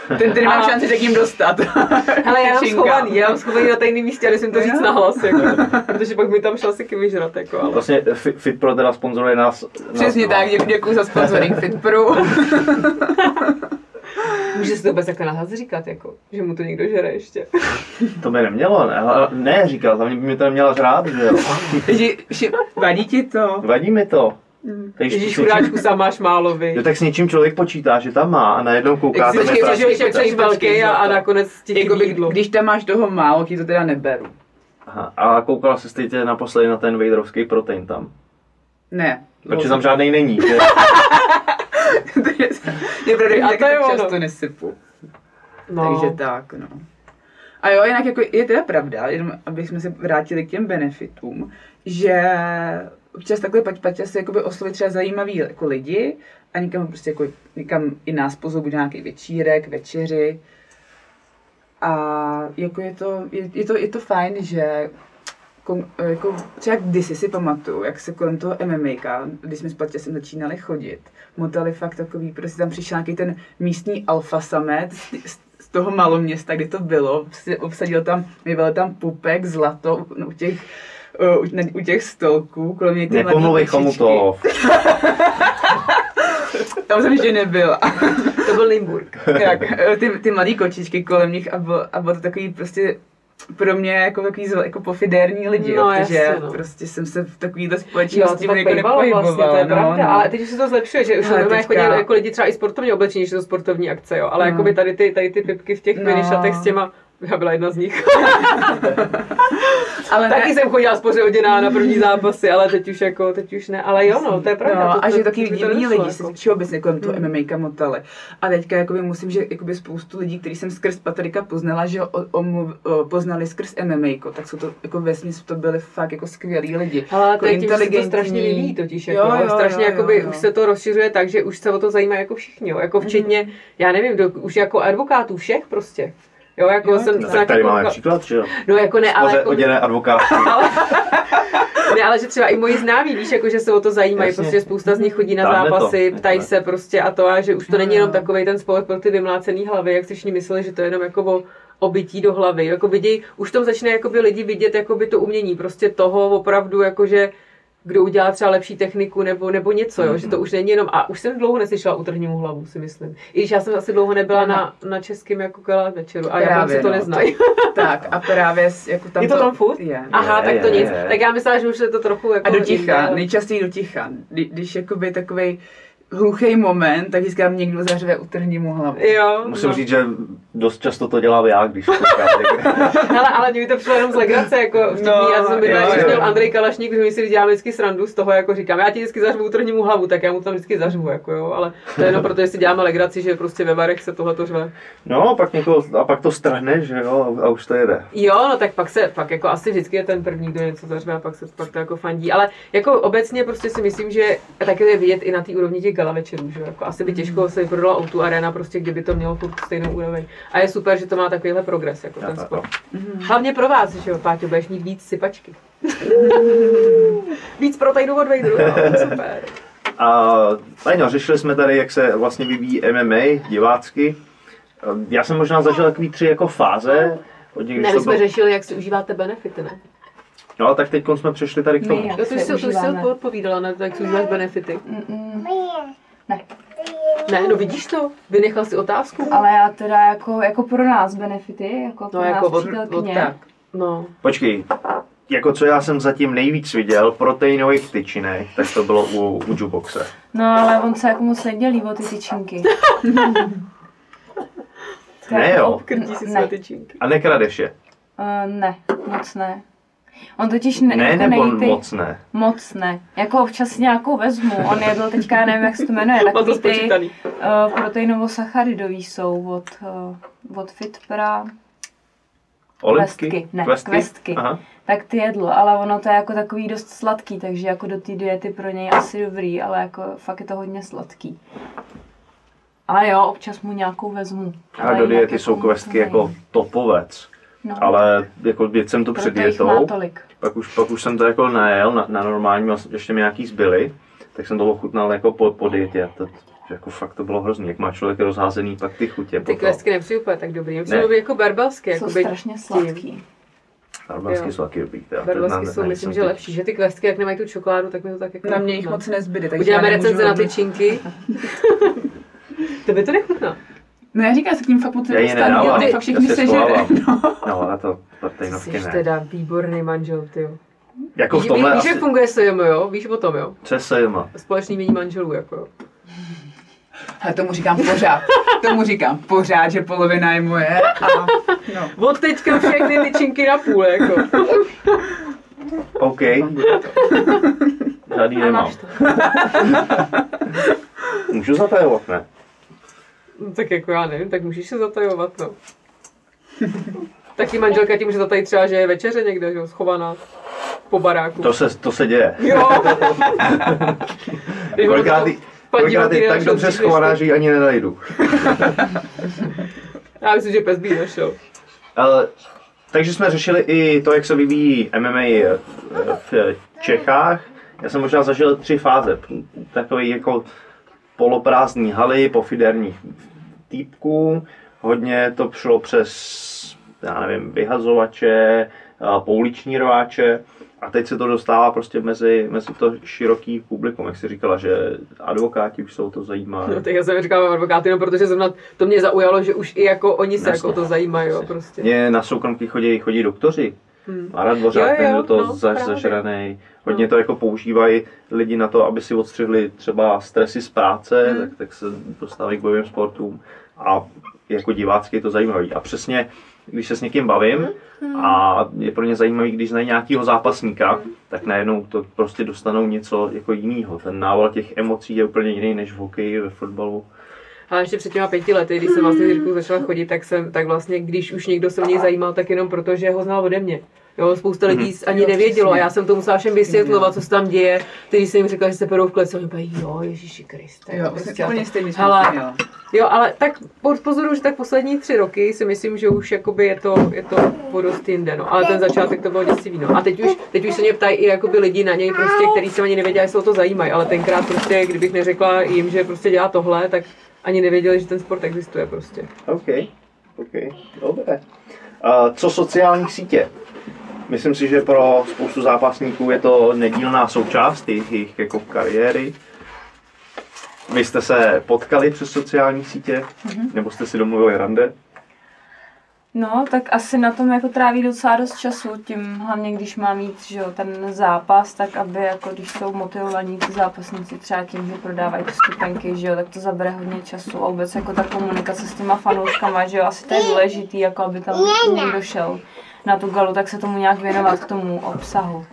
*laughs* Ten, nemám A- šanci se k ním dostat. *laughs* Hele, já mám schovaný, já mám schovaný na tajný místě, ale jsem to říct nahlas, jako, protože pak mi tam šel asi vyžrat, jako, ale... Vlastně Fi- Fitpro teda sponzoruje nás. Přesně nás, tak, děkuji, děkuji za sponsoring FitPro. Může si to vůbec jako nahlas říkat, jako, že mu to někdo žere ještě. To by nemělo, ne, ale ne říkal, hlavně by mi to neměla řád, že jo. Vadí ti to? Vadí mi to. Takže Ježíš, chudáčku, sám máš málo, vy. Jo, tak s něčím člověk počítá, že tam má a najednou Počkej, na počkej, že počkej, jsi velký a, a nakonec ti Jako by, když tam máš toho málo, ti to teda neberu. Aha, a koukala jsi teď naposledy na ten Vaderovský protein tam. Ne. Protože tam žádný není. Že? *laughs* *laughs* je pravda, že tak ono. často nesypu. No. Takže tak, no. A jo, jinak jako je teda pravda, jenom abychom se vrátili k těm benefitům, že občas takhle pať, pať se jakoby oslovit třeba zajímavý jako lidi a někam prostě jako někam i nás pozou buď nějaký večírek, večeři. A jako je to, je, je to, je to fajn, že jako, třeba kdysi si pamatuju, jak se kolem toho MMA, když jsme s Patěsem začínali chodit, motali fakt takový, prostě tam přišel nějaký ten místní alfa samet z, z, toho maloměsta, kde to bylo, prostě obsadil tam, měl tam pupek, zlato u těch, u, na- u těch stolků, kolem něj ty Nepomluvej komu to. *laughs* Tam jsem ještě nebyla. To byl Limburg. Jak, eh, ty, ty mladý kočičky kolem nich a bylo, a bylo to takový prostě pro mě jako takový jako pofidérní lidi, No, jo, protože jasně, no. prostě jsem se v takovýhle Jo, společnosti to tak jako nepohybovala. vlastně, to je no, pravda, no. ale teď už se to zlepšuje, že už máme teďka- chodili jako lidi třeba i sportovně oblečení, že to sportovní akce, jo, ale No. jakoby tady ty, tady ty pipky v těch No. šatech s těma, já byla jedna z nich. *laughs* ale ne, Taky jsem chodila spořilděná na první zápasy, ale teď už jako, teď už ne, ale jo no, to je pravda. No, to, a že taky divní lidi se jako. všeobecně kolem toho Hmm. MMA motali. A teďka jakoby musím, že jakoby spoustu lidí, který jsem skrz Patrika poznala, že ho o, omluv, o, poznali skrz MMA, tak jsou to jako vesměs to byli fakt jako skvělí lidi. Ale Jako že se to strašně vyvíjí totiž, jako, Jo, jo, strašně jo, jakoby jo. už se to rozšiřuje tak, že už se o to zajímá jako všichni, jo, jako včetně, já nevím, do, už jako advokátů všech prostě. Jo, jako Jo, jsem tak tady jako- máme příklad, že jo? No jako ne, ale jako, oděné advokátky. *laughs* ne, ale že třeba i moji známí, víš, jako že se o to zajímají, Jasně. prostě spousta z nich chodí na Táhne to. zápasy, ptají se prostě a to a že už to není jenom takový ten sport pro ty vymlácený hlavy, jak si všichni mysleli, že to je jenom jako o obytí do hlavy, jako vidějí, už v tom začne jakoby lidi vidět jakoby to umění, prostě toho opravdu jakože kdo udělá třeba lepší techniku nebo, nebo něco, jo? že to už není jenom, a už jsem dlouho neslyšela utrhni mu hlavu, si myslím. I když já jsem asi dlouho nebyla na, na českém jako gala večeru a já Právě, si to no, neznají. Tak a právě jako tam Je to tam furt? Je. Aha, Je, tak to je, nic. je. Tak já myslela, že už je to trochu jako... A do ticha, nejčastěji do ticha. Kdy, když jakoby takovej hluchý moment, tak říkám, někdo zařve, utrhni mu hlavu. Jo, Musím no. říct, že dost často to dělám já, když někde. Hele, *laughs* ale mě to přišlo jenom z legrace, jako vtipný. No, já jsem jo, když jo. měl Andrej Kalašník, že mi si dělám vždycky srandu z toho, jako říkám, já ti vždycky zařvu, utrhni mu hlavu, tak já mu tam vždycky zařvu, jako jo, ale to je jenom proto, že si děláme legraci, že prostě ve varech se tohle to řve. No, a pak, někoho, a pak to strhne, že jo, a už to jede. Jo, no tak pak se, pak jako asi vždycky je ten první, kdo něco zařve a pak se pak to jako fandí, ale jako obecně prostě si myslím, že taky je vidět i na té úrovni těch gala večerů, že jo, jako asi by těžko se vyprodala o tu arena, prostě kdyby to mělo furt stejnou úroveň. A je super, že to má takovýhle progres, jako ten sport. Hlavně pro vás, že jo, Páťo, budeš mít víc sypačky. *laughs* víc proteinů od Vaderu, no, *laughs* super. A Tajno, řešili jsme tady, jak se vlastně vyvíjí MMA divácky. Já jsem možná zažil takový tři jako fáze. Od Ne, my jsme bylo- řešili, jak si užíváte benefity, ne? No a tak teď jsme přešli tady k tomu. My, Jo, to si jsi, to jsi odpovídala na to, jak si užíváš benefity. Mm-mm. Ne, Ne, no vidíš to, vynechal si otázku. ale já teda jako, jako pro nás benefity, jako pro No nás jako od, od tak. No. Počkej, jako co já jsem zatím nejvíc viděl proteinových tyčinek, tak to bylo u, u juboxe. No ale on se jako moc nedělí o ty tyčinky. *laughs* Ne, jo. si ne, své tyčinky. A nekradeš je? uh, ne, moc ne. On totiž ne, Ne, jako nebo nejty, moc ne. Moc ne. Jako občas nějakou vezmu. On jedl teďka, já nevím, jak se to jmenuje, *laughs* takový ty uh, proteinovo-sacharidový jsou od, uh, od Fitpra. Olivky? Kvestky, ne, Kvestky? kvestky. Aha. Tak ty jedl, ale ono to je jako takový dost sladký, takže jako do té diety pro něj asi dobrý, ale jako fakt je to hodně sladký. Ale jo, občas mu nějakou vezmu. A Ale do diety jsou kvestky ne. jako topovec. No, Ale jako jedl jsem to před proto jich má dietou, tolik. pak už, pak už jsem to jako najel na, na normální, a ještě mi nějaký zbyly, tak jsem to ochutnal jako po, po dietě. To, jako fakt to bylo hrozný, jak má člověk rozházený pak ty chutě. Ty potom. kvestky nepřijdu úplně tak dobrý. Ne. Musím být jako berbelsky. Jsou Jako strašně sladký. Jo. jsou taky dobrý. Na- jsou, myslím, jsem že teď- lepší. Že ty kvestky, jak nemají tu čokoládu, tak mi to tak jako Na mě jich moc nezbyde, takže Uděláme já nemůžu recenze na tyčinky. *laughs* to by to nechutná. No já říkám, se k ním fakt moc nedostanu, já fakt všichni si sežere. schovávám. *laughs* No. No a to Ty proteinovky jsi ne. teda výborný manžel, ty jo. Jako v Víš, tomhle víš, jak asi... funguje SJM, jo? Víš o tom, jo? Co se jima? Společný mění manželů, jako jo. Hele, tomu říkám pořád. Tomu říkám pořád, že polovina je moje. A, no. Od teďka všechny tyčinky na půl, jako. OK. Žádný nemám. to. Můžu zatajovat, ne? No, tak jako já nevím, tak můžeš se zatajovat, no. *laughs* Taky manželka tím, že zatají třeba, že je večeře někde, že jo, schovaná po baráku. To se, to se děje. Jo. Ono *laughs* Kolikrát to je- kolikrát tak dobře schovaná, že ji ani nenajdu. *laughs* Já myslím, že pes by našel. Ale, takže jsme řešili i to, jak se vyvíjí MMA eh, v Čechách. Já jsem možná zažil tři fáze. Takový jako poloprázdný haly, pofiderních týpků. Hodně to šlo přes, já nevím, vyhazovače, pouliční rváče a teď se to dostává prostě mezi, mezi to široký publikum, jak jsi říkala, že advokáti už jsou to zajímá. No, tak já jsem říkal advokáty, no, protože zrovna to mě zaujalo, že už i jako oni se Jasně. jako to zajímají, jo, prostě. Mě na soukromky chodí, chodí doktoři, Hmm. Lara Dvořák, ten do toho no, zaž, zažraný. Hodně no. to jako používají lidi na to, aby si odstřihli třeba stresy z práce, hmm. tak, tak se dostávají k bojovým sportům. A jako divácky je to zajímavé. A přesně, když se s někým bavím hmm. a je pro ně zajímavý, když znají nějakého zápasníka, hmm. tak najednou to prostě dostanou něco jako jiného. Ten nával těch emocí je úplně jiný než v hokeji, ve fotbalu. A ještě před těma pěti lety, když jsem vlastně Jirku začala chodit, tak jsem, tak vlastně, když už někdo se o něj zajímal, tak jenom proto, že ho znal ode mě. Jo, spousta lidí mm-hmm. ani nevědělo a já jsem to musela všem vysvětlovat, co se tam děje. Teď jsem jim řekla, že se perou v kleci, oni říkají, jo, Ježíši Kriste. Jo, prostě úplně stejný Hele, Jo, ale tak pozoruju, že tak poslední tři roky si myslím, že už jakoby je to, je to podost jinde, no. Ale ten začátek to bylo děsivý, no. A teď už, teď už se mě ptají i jakoby lidi na něj prostě, který se ani nevěděli, jestli o to zajímají, ale tenkrát prostě, kdybych neřekla jim, že prostě dělá tohle, tak ani nevěděli, že ten sport existuje prostě. OK, OK, dobré. Uh, co sociální sítě? Myslím si, že pro spoustu zápasníků je to nedílná součást jejich jako kariéry. Vy jste se potkali přes sociální sítě? Mm-hmm. Nebo jste si domluvili rande? No, tak asi na tom jako tráví docela dost času, tím hlavně když má mít že jo, ten zápas, tak aby jako když jsou motivovaní ty zápasníci třeba tím, že prodávají ty stupenky, že jo, tak to zabere hodně času a vůbec jako ta komunikace s těma fanouškama, že jo, asi to je důležitý, jako aby tam někdo šel na tu galu, tak se tomu nějak věnovat k tomu obsahu.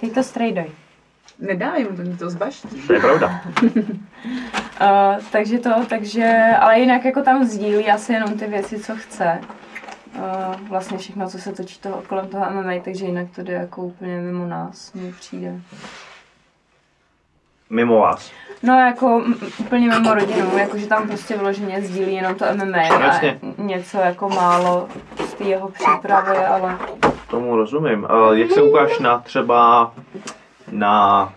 Teď to strejdoj. Nedávej mu to, to zbaští. To je pravda. uh, *laughs* takže to, takže, ale jinak jako tam sdílí asi jenom ty věci, co chce. Uh, vlastně všechno, co se točí toho, kolem toho MMA, takže jinak to jde jako úplně mimo nás, mi přijde. Mimo vás? No jako m- úplně mimo rodinu, jakože tam prostě vyloženě sdílí jenom to MMA Jasně. a něco jako málo z té jeho přípravy, ale... Tomu rozumím. Uh, jak se ukáž na třeba na,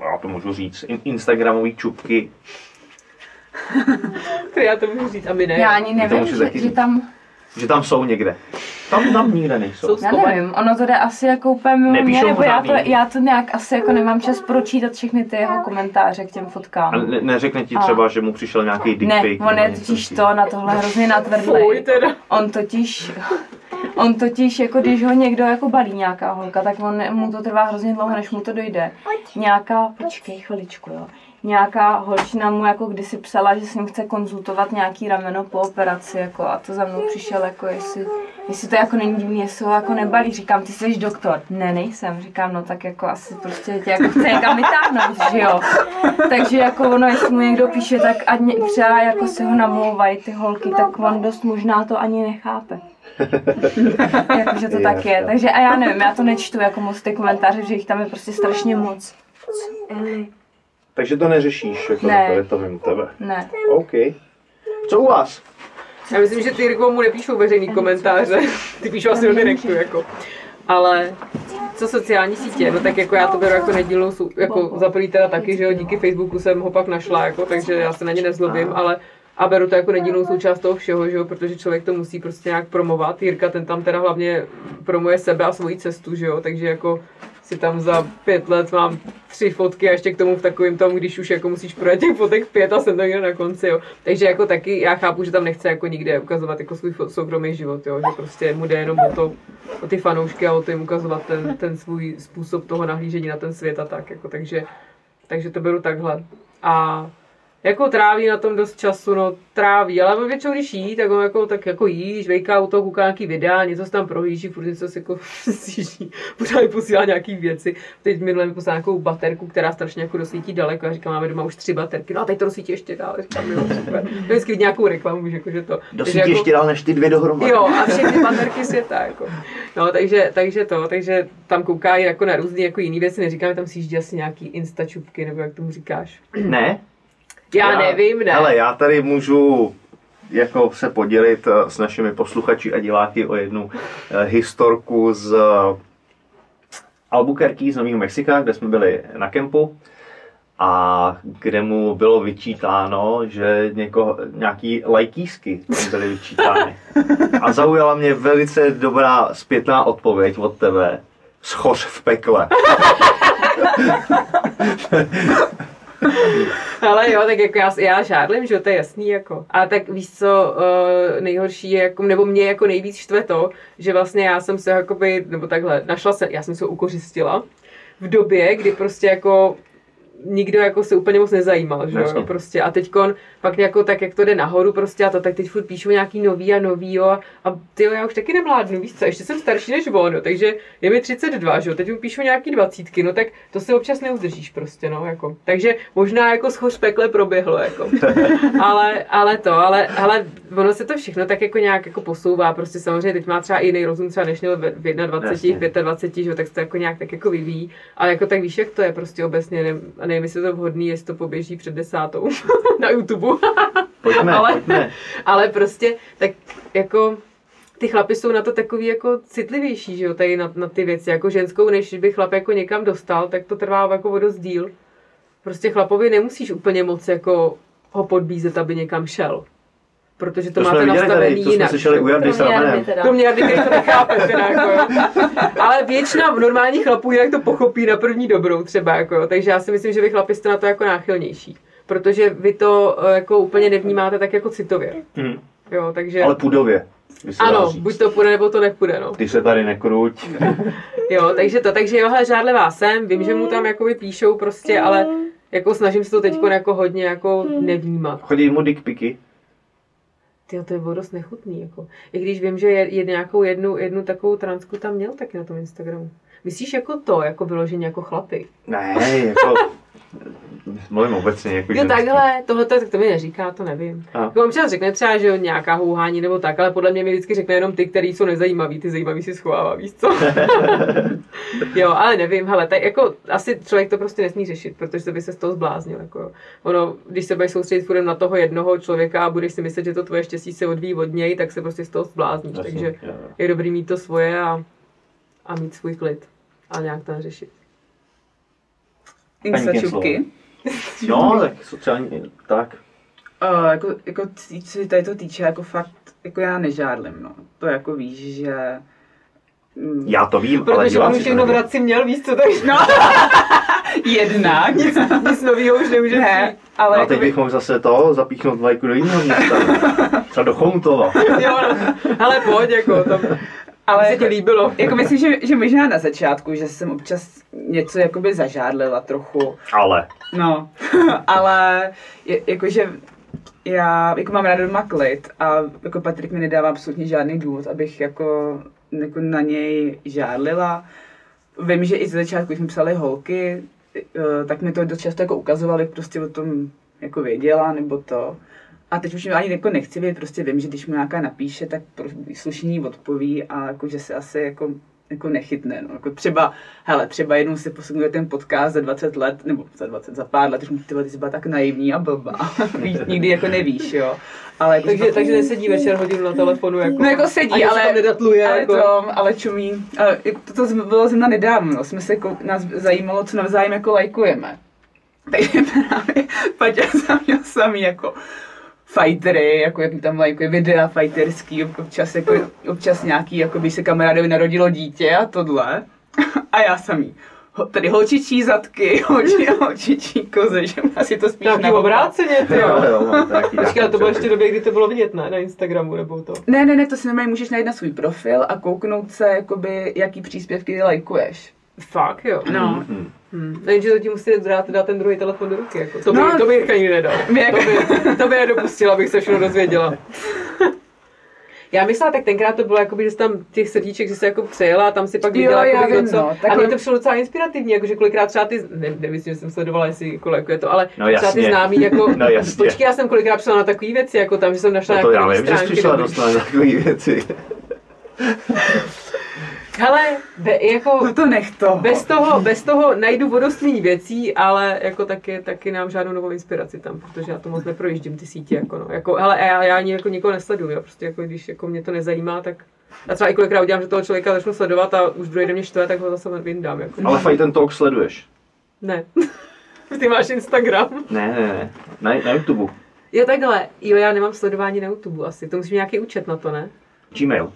já to můžu říct, instagramové čupky. *laughs* já to můžu říct, a my ne. Já ani nevím, že, že tam že tam jsou někde. Tam, tam nikde nejsou. Já nevím, ono to jde asi jako úplně mimo mě, nebo já to, já to nějak asi jako nemám čas pročítat všechny ty jeho komentáře k těm fotkám. A ne, neřekne ti třeba, a... že mu přišel nějaký dick Ne, on je totiž to na tohle hrozně natvrdlý. On totiž, on totiž, jako když ho někdo jako balí nějaká holka, tak on, mu to trvá hrozně dlouho, než mu to dojde. Nějaká, počkej chviličku, jo nějaká holčina mu jako kdysi psala, že s ním chce konzultovat nějaký rameno po operaci, jako a to za mnou přišel, jako jestli, jestli to jako není divný, jestli ho jako nebalí. Říkám, ty jsi doktor. Ne, nejsem. Říkám, no tak jako asi prostě tě jako chce někam vytáhnout, že jo. Takže jako ono, jestli mu někdo píše, tak ať třeba jako se ho namlouvají ty holky, tak on dost možná to ani nechápe. *laughs* Jakože to tak je. Takže a já nevím, já to nečtu jako moc ty komentáře, že jich tam je prostě strašně moc. Eli, takže to neřešíš, jako ne. je to mimo tebe? Ne. OK. Co u vás? Já myslím, že ty Jirko mu nepíšou veřejný komentáře. *laughs* Ty píšou asi do direktu, jako. Ale co sociální sítě, no tak jako já to beru jako nedílnou, jako za teda taky, že jo, díky Facebooku jsem ho pak našla, jako, takže já se na ně nezlobím, ale a beru to jako nedílnou součást toho všeho, že jo, protože člověk to musí prostě nějak promovat. Jirka ten tam teda hlavně promuje sebe a svoji cestu, že jo, takže jako si tam za pět let mám tři fotky a ještě k tomu v takovém tom, když už jako musíš projet těch fotek pět a jsem tam někde na konci, jo. Takže jako taky já chápu, že tam nechce jako nikde ukazovat jako svůj soukromý život, jo, že prostě mu jde jenom o to, o ty fanoušky a o to jim ukazovat ten, ten svůj způsob toho nahlížení na ten svět a tak, jako takže, takže to beru takhle. A jako tráví na tom dost času, no tráví, ale on většinou, když jí, tak on jako, tak jako jíš, vejká u toho, kouká nějaký videa, něco se tam prohlíží, furt něco si jako *laughs* sjíždí, pořád posílá nějaký věci. Teď minule mi poslal nějakou baterku, která strašně jako dosvítí daleko a říkám, máme doma už tři baterky, no a teď to dosvítí ještě dál, říkám, jo, super. To vždycky nějakou reklamu, víš, jako, že to. Dosvítí jako, ještě dál než ty dvě dohromady. Jo, a všechny baterky světa, jako. No, takže, takže to, takže tam kouká jako na různé jako jiné věci, neříkám, tam si asi nějaký instačupky, nebo jak tomu říkáš. Ne, já, já nevím, ne. Ale já tady můžu jako se podělit eh, s našimi posluchači a diváky o jednu eh, historku z eh, Albuquerque z Nového Mexika, kde jsme byli na kempu. a kde mu bylo vyčítáno, že někoho, nějaký lajkísky byly vyčítány. A zaujala mě velice dobrá zpětná odpověď od tebe. Schoř v pekle. *laughs* *laughs* Ale jo, tak jako já, já žádlím, že to je jasný, jako. A tak víš co, uh, nejhorší je, jako, nebo mě jako nejvíc štve to, že vlastně já jsem se jakoby, nebo takhle, našla se, já jsem se ukořistila v době, kdy prostě jako nikdo jako se úplně moc nezajímal, že jo, prostě. A teďkon pak jako tak, jak to jde nahoru prostě a to, tak teď furt píšou nějaký nový a nový, jo, a ty jo, já už taky nemládnu, víš co, ještě jsem starší než on, no, takže je mi 32, že jo, teď mu píšou nějaký dvacítky, no tak to se občas neuzdržíš prostě, no, jako, takže možná jako schoř pekle proběhlo, jako, *laughs* ale, ale to, ale, ale ono se to všechno tak jako nějak jako posouvá, prostě samozřejmě teď má třeba i jiný rozum třeba než měl v 21, v 25, že jo, tak se to jako nějak tak jako vyvíjí, ale jako tak víš, jak to je prostě obecně, nevím, nevím jestli to vhodný, jestli to poběží před desátou *laughs* na YouTube. *laughs* Pojďme, ale, pojďme. ale prostě tak jako ty chlapy jsou na to takový jako citlivější, že jo, tady na, na ty věci, jako ženskou, než by chlap jako někam dostal, tak to trvá jako o dost díl. Prostě chlapovi nemusíš úplně moc jako ho podbízet, aby někam šel. Protože to, To jsme máte nastavený tady, to jsme jinak. slyšeli u Jardy s ramenem. To mě Jardy, který to nechápe, teda, jako, jo. Ale většina normálních chlapů jinak to pochopí na první dobrou třeba, jako, jo. takže já si myslím, že vy chlapi jste na to jako náchylnější. Protože vy to eh, jako úplně nevnímáte tak jako citově. Hm. Jo, takže Ale pudově. ano, buď to půjde, nebo to nepůjde, no. Ty se tady nekruť. *laughs* Jo, takže to, takže jo, hele, žádlivá jsem, vím, že mu tam jakoby píšou prostě, ale jako snažím se to teď jako hodně jako nevnímat. Chodí mu dickpiky. Ty to je bylo dost nechutný, jako. I když vím, že je, je nějakou jednu, jednu takovou transku tam měl taky na tom Instagramu. Myslíš jako to, jako vyloženě jako chlapy? Ne, jako... Mluvím obecně, jako Jo, takhle, tohle to, tak to mi neříká, to nevím. A. Jako občas řekne třeba, že nějaká houhání nebo tak, ale podle mě mi vždycky řekne jenom ty, který jsou nezajímaví, ty zajímavý si schovává, víš co? *laughs* jo, ale nevím, hele, tak jako asi člověk to prostě nesmí řešit, protože to by se z toho zbláznil, jako. Ono, když se budeš soustředit furt na toho jednoho člověka a budeš si myslet, že to tvoje štěstí se odvíjí od něj, tak se prostě z toho zblázníš, Jasně, takže jo, je dobrý mít to svoje a, a mít svůj klid a nějak to neřešit. Insta Paní čupky. No, tak sociální, tak. Uh, jako, jako tý- co se tady to týče, jako fakt, jako já nežádlím, no. To jako víš, že... mm, Já to vím, ale Protože on už to všechno v. Hradci měl, víš co, takže No, *laughs* jednak. nic, nic nového už nemůže ne, ale A jako teď bych mohl zase to zapíchnout vlajku do jiného města. *laughs* Třeba do Choutova. Jo, no. Ale pojď, jako, tam ale se jako, ti líbilo. jako myslím, že, že možná na začátku, že jsem občas něco jakoby zažádlila trochu. Ale. No, *laughs* ale je, jakože já jako mám ráda doma klid a jako Patrik mi nedává absolutně žádný důvod, abych jako, jako na něj žádlila. Vím, že i ze začátku, když jsme psali holky, eh, tak mi to dost často jako ukazovali, prostě o tom jako věděla, nebo to. A teď už ani jako nechci vědět, prostě vím, že když mu nějaká napíše, tak slušně odpoví a jako, že se asi jako jako nechytne. No. Jako třeba, hele, třeba jednou si posunuje ten podcast za 20 let, nebo za 20, za pár let, ty vole, ty jsi byla tak naivní a blbá. *laughs* Víš, Nikdy jako nevíš, jo. Ale jako, Takže, takže nesedí večer hodinu na telefonu, jako. No jako sedí, se ale, tam nedatluje, ale, jako. to, ale čumí. Ale jako to, to bylo zrovna nedávno, no. jsme se, kou- nás zajímalo, co navzájem jako lajkujeme. *laughs* Takže právě Paťa jsem měl samý jako fightery, jako jak tam lajkuje videa fighterský, občas, jako, občas nějaký, jako by se kamarádovi narodilo dítě a tohle. *laughs* A já samý. Tady holčičí zadky, *laughs* holči, holčičí koze, že asi to spíš naopak. obráceně, ty Jo, jo. jo, taky Počkej, to bylo ještě době, kdy to bylo vidět, ne? Na Instagramu nebo to. Ne, ne, ne, to si normálně můžeš najít na svůj profil a kouknout se, jakoby, jaký příspěvky ty lajkuješ. Fakt, jo. No. Mhm. Hmm. Jenže to ti musí dát, dát ten druhý telefon do ruky, jako. To by, No. to bych ani nedal. My jak- To by, to by nedopustila, abych se všechno dozvěděla. *laughs* Já myslela, tak tenkrát to bylo, jakoby, že jsi tam těch srdíček, že jsi jako přejela a tam si pak Jo, viděla, já jakoby, vím, co. no, A mě to přišlo docela inspirativní, jakože kolikrát třeba ty, ne, nemyslím, že jsem sledovala, jestli jako lajkuje to, ale No třeba ty jasně. známí, jako, *laughs* No jasně. počkej, já jsem kolikrát přišla na takové věci, jako tam, že jsem našla No to já nějaké vím, že jsi přišla na takové věci. *laughs* Hele, be, jako, No to nech to. bez toho, bez toho najdu vodoství věcí, ale jako taky, taky nám žádnou novou inspiraci tam, protože já to moc neprojíždím ty sítě, jako no. Jako, hele, já, já ani jako nikoho nesleduju, jo. prostě jako když jako mě to nezajímá, tak já třeba i kolikrát udělám, že toho člověka začnu sledovat a už druhý den mě štve, tak ho zase vyndám, jako. Ale Fight and Talk sleduješ. Ne. *laughs* Ty máš Instagram. Ne, ne, ne. Na, na YouTube. Jo, takhle. Jo, já nemám sledování na YouTube asi. To musím nějaký účet na to, ne? Gmail.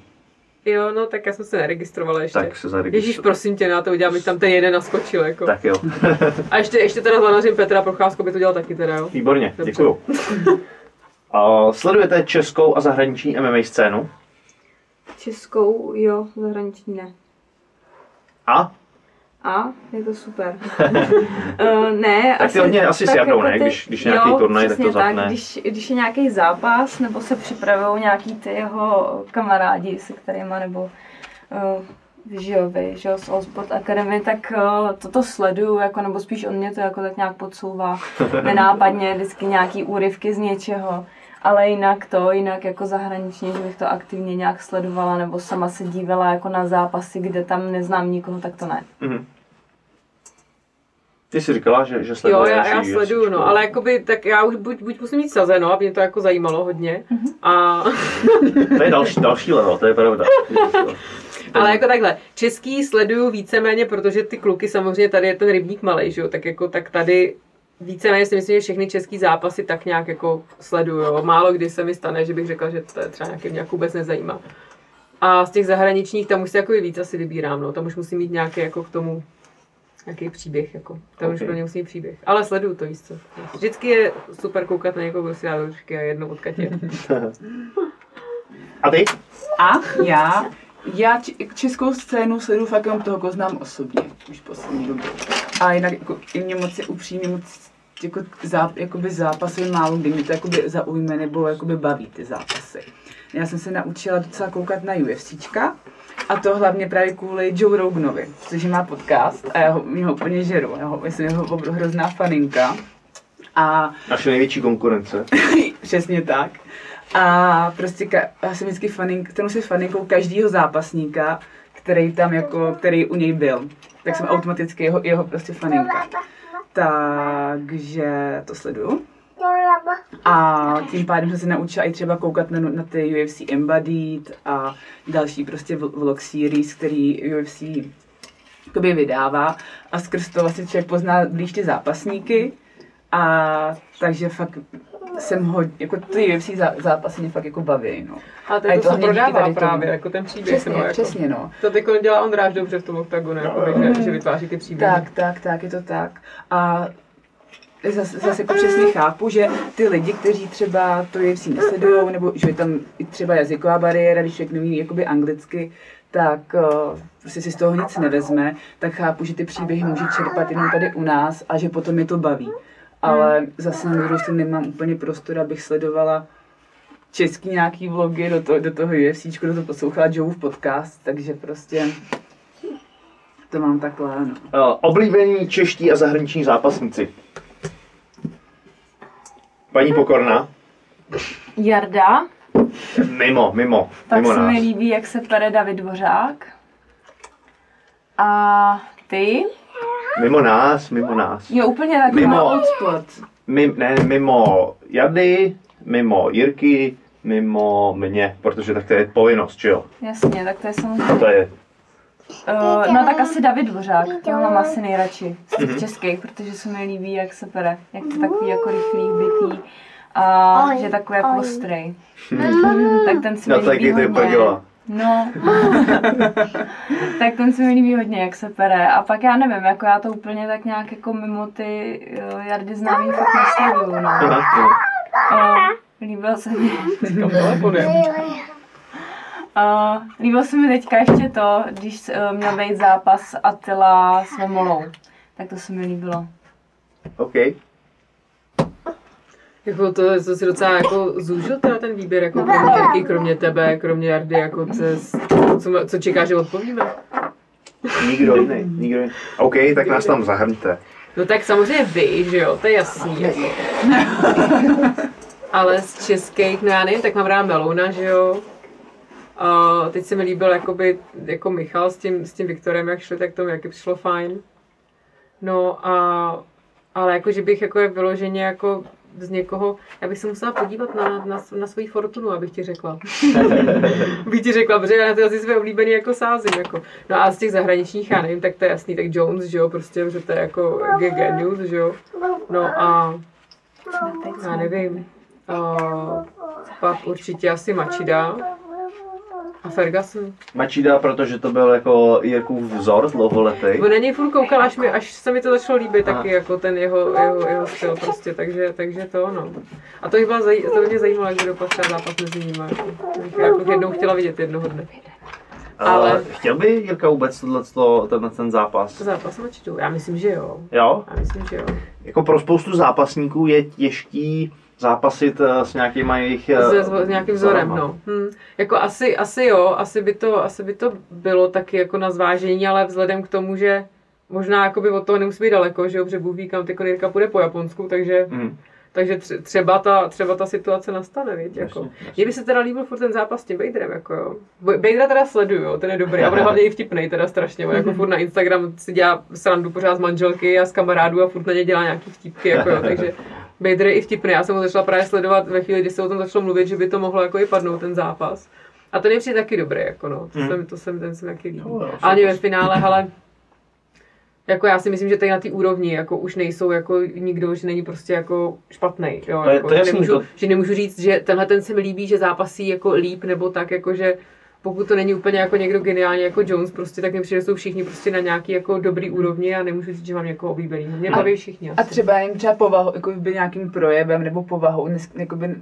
Jo, no tak já jsem se neregistrovala ještě. Tak se zaregistruj. Ježíš, prosím tě, na to udělám, tam ten jeden naskočil, jako. Tak jo. *laughs* A ještě, ještě teda zlanařím Petra Procházko by to dělal taky teda, jo. Výborně, Dobře. děkuju. *laughs* A sledujete českou a zahraniční MMA scénu? Českou, jo, zahraniční ne. A? A je to super. uh, *laughs* ne, Tak ty hodně asi tak sjadou, jako ne? ty- Když- když nějaký jo, turnaj, tak to zapne. Když, když je nějaký zápas, nebo se připravují nějaký ty jeho kamarádi, se kterýma, nebo uh, že jo, vy, že jo, z Allsport Academy, tak uh, toto sleduju, jako, nebo spíš on mě to jako tak nějak podsouvá *laughs* nenápadně, vždycky nějaký úryvky z něčeho. Ale jinak to, jinak jako zahraničně, že bych to aktivně nějak sledovala, nebo sama se dívala jako na zápasy, kde tam neznám nikoho, tak to ne. Mhm. Ty jsi říkala, že, že Jo, sleduješ já, já UFC. sleduju, no, ale jakoby, tak já už buď, buď musím mít sazeno, aby mě to jako zajímalo hodně. A, *laughs* To je další, další level, to je pravda. *laughs* ale jako takhle, český sleduju víceméně, protože ty kluky samozřejmě tady je ten rybník malej, že jo, tak jako tak tady víceméně si myslím, že všechny český zápasy tak nějak jako sleduju. jo. Málo kdy se mi stane, že bych řekla, že to je třeba nějaký mě jako vůbec nezajímá. A z těch zahraničních tam už si jako víc asi vybírám, no. Tam už musím mít nějaký jako k tomu nějaký příběh, jako. Tam okay. už pro mě musí příběh. Ale sleduju to, víš co. Vždycky je super koukat na někoho, kdo si dá ručky a jednou od Katě. *laughs* A ty? A já, já č- českou scénu sleduju fakt jenom toho, koho znám osobně, už poslední době. A jinak jako, i mě moc je upřímně moc jako záp, jakoby zápasy málo kdy mě to jakoby zaujme nebo jakoby baví ty zápasy. Já jsem se naučila docela koukat na UFCčka a to hlavně právě kvůli Joe Roganovi, což má podcast a já ho, mě ho úplně žeru. Já, ho, jsem jeho obr- hrozná faninka. A Naše největší konkurence. *laughs* Přesně tak. A prostě ka- já jsem vždycky fanink, kterou si faninkou každého zápasníka, který tam jako, který u něj byl. Tak jsem automaticky jeho, jeho prostě faninka. Takže to sleduju. A tím pádem jsem se naučila i třeba koukat na, na ty UFC Embodied a další prostě vl- vlog series, který UFC jakoby vydává. A skrz to vlastně člověk pozná blíž ty zápasníky. A takže fakt jsem ho, jako ty UFC zá, zápasy mě fakt jako baví, no. A to, A je to to se prodává tady tomu. právě, jako ten příběh. Přesně, jako, přesně, no. To teď dělá Ondráš dobře v tom oktagonu, jako, že, že vytváří ty příběhy. Tak, tak, tak, je to tak. A zase, zase jako přesně chápu, že ty lidi, kteří třeba to UFC nesledují, nebo že je tam i třeba jazyková bariéra, když člověk neví jakoby anglicky, tak uh, prostě si z toho nic nevezme, tak chápu, že ty příběhy může čerpat jenom tady u nás a že potom je to baví. Ale zase na druhou stranu nemám úplně prostor, abych sledovala český nějaký vlogy do, to, do toho UFC, do toho poslouchala Joeův podcast, takže prostě to mám takhle, no. Uh, oblíbení čeští a zahraniční zápasníci. Paní Pokorná. Jarda, Mimo, mimo, tak mimo se nás. mi líbí, jak se pere David Dvořák. A ty? Mimo nás, mimo nás. Jo, úplně tak Mimo. spot. Mim, ne, mimo Jardy, mimo Jirky, mimo mě, protože tak to je povinnost, že jo? Jasně, tak to je samozřejmě. To je, Uh, no tak asi David Dvořák, toho mám asi nejradši z Mhm. těch českých, protože se mi líbí, jak se pere, jak to takový jako rychlý, bytý a že je takový jako ostrý. tak ten se mi no taky líbí ty hodně. No, tak ten se mi líbí hodně, jak se pere. A pak já nevím, jako já to úplně tak nějak jako mimo ty jo, Jardy známý fakt nesleduju, no. Uh, líbil se mi? Uh, líbil se mi teďka ještě to, když uh, měl být zápas Attila s Vemolou. Tak to se mi líbilo. OK. Jako to, to si docela jako zúžil teda ten výběr, jako kromě Jirky, kromě tebe, kromě Jardy, jako co, co, co čekáš, že odpovíme? Nikdo jiný, nikdo jiný. OK, tak nás tam zahrňte. No tak samozřejmě vy, že jo, to je jasný. Jako. *laughs* Ale z českých, no já nevím, tak mám ráda Melouna, že jo. A teď se mi líbil jakoby, jako Michal s tím, s tím Viktorem, jak šli, tak to mi jaký přišlo fajn. No a, ale jako, že bych jako je vyloženě jako z někoho, já bych se musela podívat na, na, na svoji fortunu, abych ti řekla. *laughs* bych ti řekla, protože já na ty asi své oblíbený jako sázím. Jako. No a z těch zahraničních, já nevím, tak to je jasný, tak Jones, že jo, prostě, že to je jako GG News, že jo. No a já nevím. Uh, pak určitě asi Machida a Ferguson. Machida, protože to byl jako Jirkův vzor dlouholetý. Bo na něj furt koukala, až, mi, až se mi to začalo líbit Aha. taky, jako ten jeho, jeho, jeho styl prostě, takže, takže to ono. A to, by byla zaj, to mě zajímalo, jak by dopadl třeba zápas mezi nimi. Jako, jako jednou chtěla vidět jednoho dne. Ale ale- chtěl by Jirka vůbec tohleto, tenhle ten zápas? Zápas s Machidou, já myslím, že jo. Jo? Já myslím, že jo. Jako pro spoustu zápasníků je těžký zápasit eh, s nějakýma jejich... eh, S, s, nějakým vzorem, vzorama. no. Hm. Jako asi, asi jo, asi by, to, asi by to bylo taky jako na zvážení, ale vzhledem k tomu, že možná jakoby od toho nemusí být daleko, že jo, protože Bůh ví, kam ty Jirka půjde po Japonsku, takže, Mhm. takže tře- třeba, ta, třeba ta situace nastane, víš, jako. Mně by se teda líbil furt ten zápas s tím Baderem, jako jo. Teda sleduju, jo, ten je dobrý, a je hlavně i vtipnej teda strašně, on jako *laughs* furt na Instagram si dělá srandu pořád z manželky a z kamarádů a furt na ně dělá nějaký vtipky, jako jo, takže Bader je i vtipný, já jsem ho začala právě sledovat ve chvíli, kdy se o tom začalo mluvit, že by to mohlo jako i padnout ten zápas. A ten je přijde taky dobrý, jako no, to, Mm. jsem, to jsem, ten jsem taky líbí. Ale super. ve finále, hele, jako já si myslím, že tady na té úrovni jako už nejsou jako nikdo, že není prostě jako špatný. Jo, To je- jako, to že, jasný, nemůžu, to- že nemůžu říct, že tenhle ten se mi líbí, že zápasí jako líp nebo tak, jako že pokud to není úplně jako někdo geniální jako Jones, prostě, tak mi přijde, že jsou všichni prostě na nějaký jako dobrý úrovni a nemůžu říct, že mám někoho oblíbený. Mě A- baví všichni. A Asi. třeba jen třeba povahou, jako by nějakým projevem nebo povahou, nes- jakoby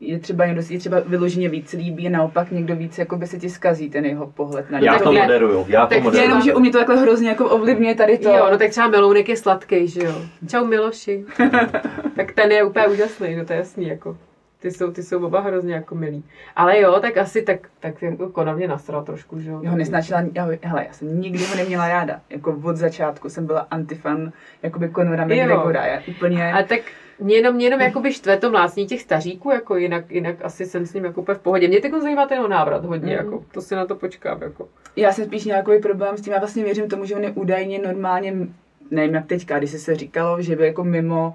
je třeba někdo si třeba vyloženě víc líbí a naopak někdo víc jako by se ti skazí ten jeho pohled na Já to moderuju, já to tak moderuju. Jenom, že u mě to takhle hrozně jako ovlivňuje tady to. Jo, no tak třeba Melounek je sladký, že jo. Čau Miloši. *laughs* tak ten je úplně úžasný, no to je jasný, jako. Ty jsou, ty jsou oba hrozně jako milí. Ale jo, tak asi tak, tak jako Kona mě nasral trošku, že jo. Já ho nesnačila, já, hele, já jsem nikdy ho neměla ráda. Jako od začátku jsem byla antifan jakoby Conora Jo. McGregora. Já úplně... A tak mě jenom, mě jenom jakoby štve to mlácní těch staříků, jako jinak, jinak asi jsem s ním jako úplně v pohodě. Mě teď zajímá ten návrat hodně, Mhm. jako, to si na to počkám, jako. Já jsem spíš nějaký problém s tím, já vlastně věřím tomu, že on je údajně normálně, nevím jak teďka, když se se říkalo, že byl jako mimo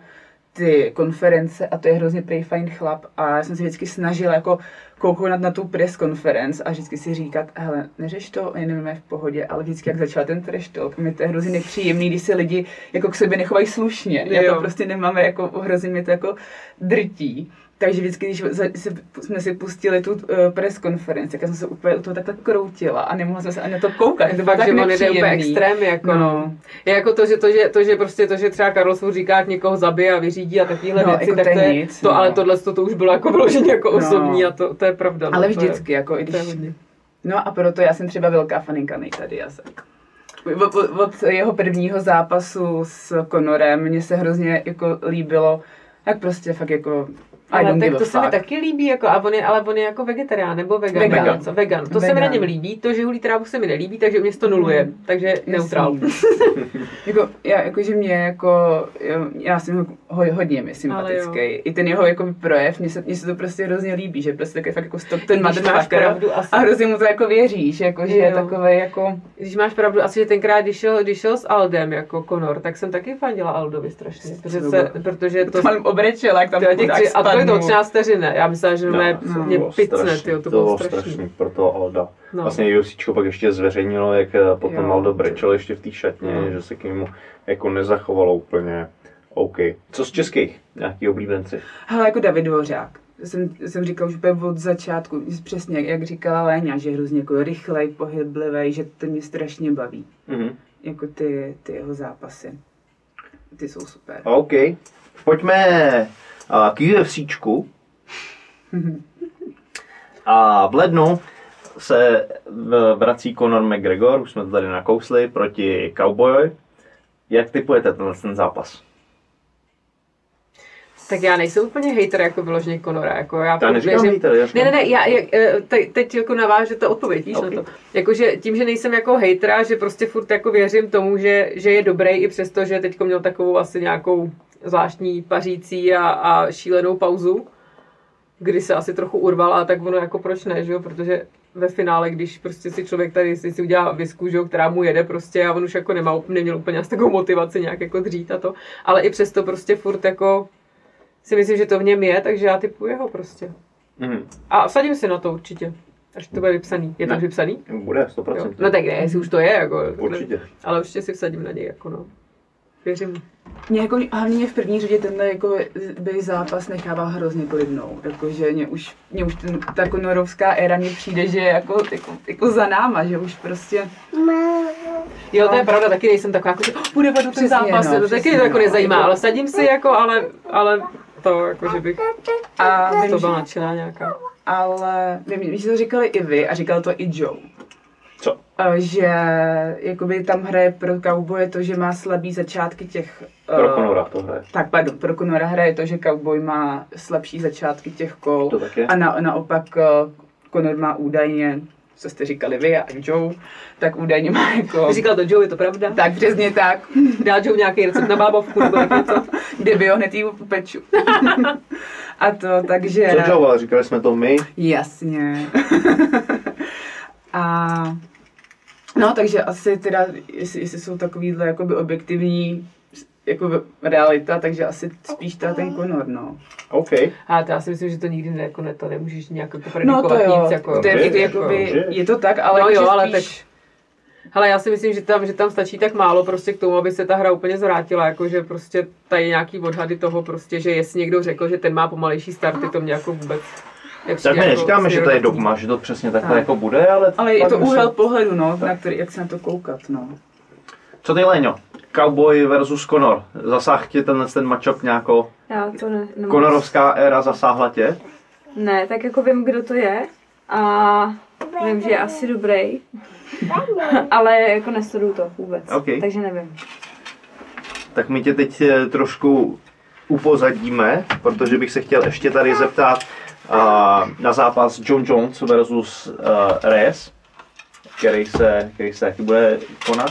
ty konference a to je hrozně prej fajn chlap a já jsem se vždycky snažila jako kouknout na tu press conference a vždycky si říkat, hele, neřeš to, oni nevíme v pohodě, ale vždycky jak začal ten trash talk, mi to je hrozně nepříjemný, když se lidi jako k sobě nechovají slušně, já Jo. to prostě nemám, jako hrozně mě to jako drtí. Takže vždycky, když jsme si pustili tu uh, press konferenci, tak jsem se úplně u toho takhle kroutila a nemohla jsem se ani na to koukat. Je to Fakt, tak že on jde úplně extrém, jako no. No. Je jako to, že to, že, to, že prostě to, že třeba Karol Svůj říká, ať někoho zabije a vyřídí a takovéhle No, věci, jako tak to je to je, nic, to, no. ale tohle to, to už bylo jako vyloženě jako No. osobní a to, to je pravda. no, Ale je- vždycky, jako i je když... No a proto já jsem třeba velká faninka tady Jasek. Od, od, od jeho prvního zápasu s Conorem mně se hrozně jako líbilo, jak prostě fakt jako I Ale tak to se mi taky líbí, jako, a on je, ale on je jako vegetarián nebo vegan. Vegan. Vegan. Co? vegan. To se mi na Vegan. něm líbí, to, že hulí trávu se mi nelíbí, takže u mě to nuluje. Takže neutrál. *laughs* Jako, já, jako, že mě jako, já jsem ho, ho hodně mi sympatický. I ten jeho jako projev, mně se, mně se to prostě hrozně líbí, že prostě takový fakt jako stop ten motherfucker a hrozně mu to jako věříš, jako, že je Jo. takový jako, Když máš pravdu, asi že tenkrát, když šel, když šel s Aldem jako Conor, tak jsem taky fandila Aldovi strašně. Protože, se, protože to, to obrečel, jak tam chudák to je to spadnul. 13 vteřin, ne? Já myslela, že no, to mě bylo picne, strašný, tyjo, to bylo strašný. strašný pro toho Alda. No. Vlastně UFCčko pak ještě zveřejnilo, jak eh, potom Jo. Aldo brečel ještě v té šatně, No. že se k němu jako nezachovalo úplně OK. Co z českých? Nějaký oblíbenci? Hele, jako David Dvořák. Jsem, jsem říkal už úplně od začátku, přesně jak říkala Léňa, že je hrozně jako rychlej, pohyblivý, že to mě strašně baví. Mhm. Jako ty, ty jeho zápasy. Ty jsou super. OK. Pojďme k UFCčku. A v lednu se vrací Conor McGregor, už jsme to tady nakousli, proti Cowboyovi. Jak typujete tenhle ten zápas? Tak já nejsem úplně hater jako vyloženě Conora, jako já Já neříkám věřím- hater, Ne, ne, ne, já, jak, eh, te, teď jako navážu to odpověď, víš Ok. na to. Jakože tím, že nejsem jako hejtera, že prostě furt jako věřím tomu, že, že je dobrý i přesto, že teď měl takovou asi nějakou zvláštní pařící a, a šílenou pauzu, kdy se asi trochu urval, a tak ono jako proč ne, že jo, protože ve finále, když prostě si člověk tady si, si udělá visku, že jo, která mu jede prostě a on už jako nemá, neměl úplně asi takovou motivaci nějak jako dřít a to, ale i přesto prostě furt jako si myslím, že to v něm je, takže já typuji jeho prostě. Mhm. A vsadím si na to určitě. Až to bude vypsaný. Je to Ne. už vypsaný? Bude, 100%. Jo. No tak ne, jestli už to je, jako. Určitě. Ale určitě si vsadím na něj, jako no. Věřím. Mě jako, hlavně mě v první řadě tenhle jako by zápas nechával hrozně klidnou. Jakože mě už, mě už ten, ta konorovská éra mně přijde, že je jako, jako, jako, za náma, že už prostě Jo, to je pravda, taky nejsem taková, jako, že oh, bude vedou ten zápas, no, to taky to jako no. nezajímá, ale sadím si jako, ale, ale to, jako, že bych a to byla nadšená nějaká. ale vím, že to říkali i vy a říkal to i Joe. Co? Eh, Že jakoby tam hraje pro Cowboye to, že má slabý začátky těch... Pro eh, Conora to hraje. Tak, pardon, pro Conora hraje to, že Cowboy má slabší začátky těch kol. To tak je. A na, naopak eh, Conor má údajně, co jste říkali vy a Joe, tak údajně má jako... Říkal to Joe, je to pravda? Tak přesně tak, *laughs* Dá Joe nějaký recept na bábovku nebo tak něco? *laughs* kdyby ho hned jí upeču. *laughs* a to, takže... Co Joe, ale říkali jsme to my. Jasně. a no, takže asi teda, jestli, jestli jsou takovýhle jakoby objektivní jako realita, takže asi spíš teda ten Conor, no. OK. A to já si myslím, že to nikdy ne, jako ne, to nemůžeš nějak jako No predikovat to jo, nic, jako, to je, jako, jakoby, můžeš. je to tak, ale no jo, ale tak, spíš, Hele, já si myslím, že tam, že tam stačí tak málo prostě k tomu, aby se ta hra úplně zvrátila, jako že prostě tady nějaký odhady toho prostě, že jestli někdo řekl, že ten má pomalejší starty, to mě jako vůbec Tak nepřijde my jako neříkáme, že to je dogma, že to přesně takhle Tak. jako bude, ale... ale je to úhel pohledu, no, na který, jak se na to koukat, no. Co ty, Léňo? Cowboy versus Conor. Zasáhl tě tenhle ten matchup nějako? Já to ne, ne Conorovská éra zasáhla tě? Ne, tak jako vím, kdo to je a vím, že je asi dobrý, *laughs* ale jako nesleduju to vůbec, Ok. takže nevím. Tak my tě teď eh, trošku upozadíme, protože bych se chtěl ještě tady zeptat na zápas John Jones versus uh, Reyes, který se, který se taky bude konat.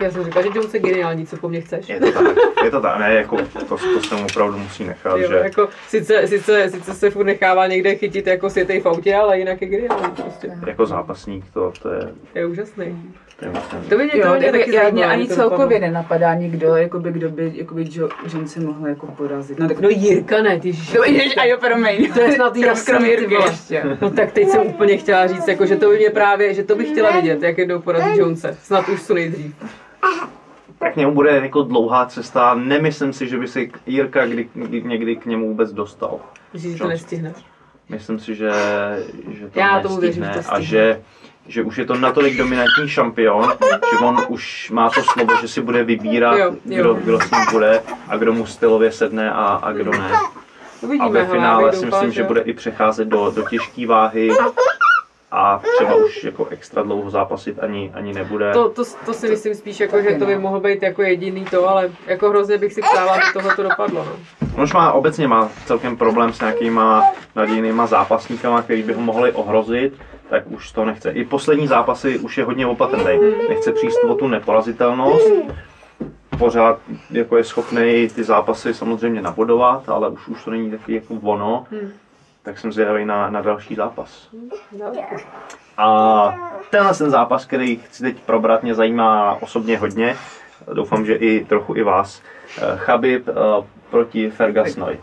Já jsem říkal, že Jones je geniální, co po mně chceš. Je to tak, je to tak, ne, jako to, to jsem opravdu musí nechat, Jo, že jako, sice, sice, sice se furt nechává někde chytit jako světej v autě, ale jinak je geniální prostě. jako zápasník to, to je, Je úžasný. To To by mě, to Jo, by mě taky já, mě ani to celkově dopadlo. nenapadá nikdo, jakoby, kdo by, jakoby Jo- John se mohl jako porazit. No tak No Jirka ne, ty žij. to je, a jo, promiň. To je snad jasný, ty ještě. No tak teď jsem úplně chtěla říct, jako, že to by mě právě, že to bych chtěla vidět, jak jednou porazit Jonese. Snad už co nejdřív. Tak němu bude jako dlouhá cesta, nemyslím si, že by si Jirka kdy, kdy, někdy k němu vůbec dostal. Myslíš, že to nestihne. Myslím si, že, že to Já tomu věřím, nestihne že to a stihne. že, že už je to natolik dominantní šampion, že on už má to slovo, že si bude vybírat, Jo, jo. Kdo, kdo s ním bude a kdo mu stylově sedne a, a kdo ne. Uvidíme, A ve hele, finále já si bych myslím, že bude i přecházet do, do těžké váhy a třeba už jako extra dlouho zápasit ani, ani nebude. To, to, to si myslím spíš, jako, že to by mohl být jako jediný to, ale jako hrozně bych si přála, aby tohle to dopadlo. No. On už má obecně má celkem problém s nějakýma nadějnýma zápasníkama, který by ho mohli ohrozit, tak už to nechce. I poslední zápasy už je hodně opatrný. Nechce přijít o tu neporazitelnost. Pořád jako je schopný ty zápasy samozřejmě nabodovat, ale už, už to není takový jako ono. Tak jsem zvědavý na, na další zápas. A tenhle ten zápas, který chci teď probrat, mě zajímá osobně hodně. Doufám, že i trochu i vás. Eh, Chabib eh, proti Fergusonovi.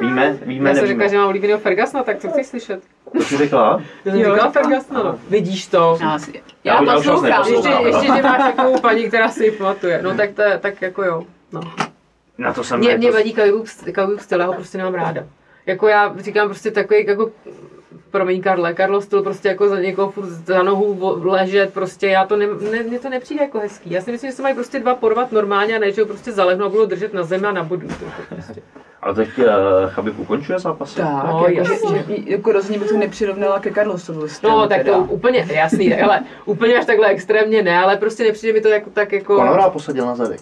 Víme, víme, Já jsem nevíme. řekla, že mám oblíbeného Fergasna, tak co chceš slyšet? To jsi řekla? Jo, říkala řekla. Fergasna, no. Vidíš to. Já, Já já poslouchám. Ještě, ještě, že máš takovou paní, která si ji pamatuje. No tak, to, tak jako jo. No. Na to jsem Mě, mě jako- vadí Kavibův styl, já ho prostě nemám ráda. Jako já říkám prostě takový jako promiň Karle, Karlo styl prostě jako za někoho furt za nohu ležet, prostě já to ne, ne, mně to nepřijde jako hezký. Já si myslím, že se mají prostě dva porvat normálně a ne, že ho prostě zalehnou a budou držet na zemi a na bodu. To, to prostě. Ale teď uh, Chabib ukončuje zápasy. Tak, No, jako, že, jasně. že, jako rozhodně bych to nepřirovnala ke Carlosovu stylu. No, tak to teda. úplně, jasný, ale úplně až takhle extrémně ne, ale prostě nepřijde mi to jako, tak jako... Konora posadil na zadek.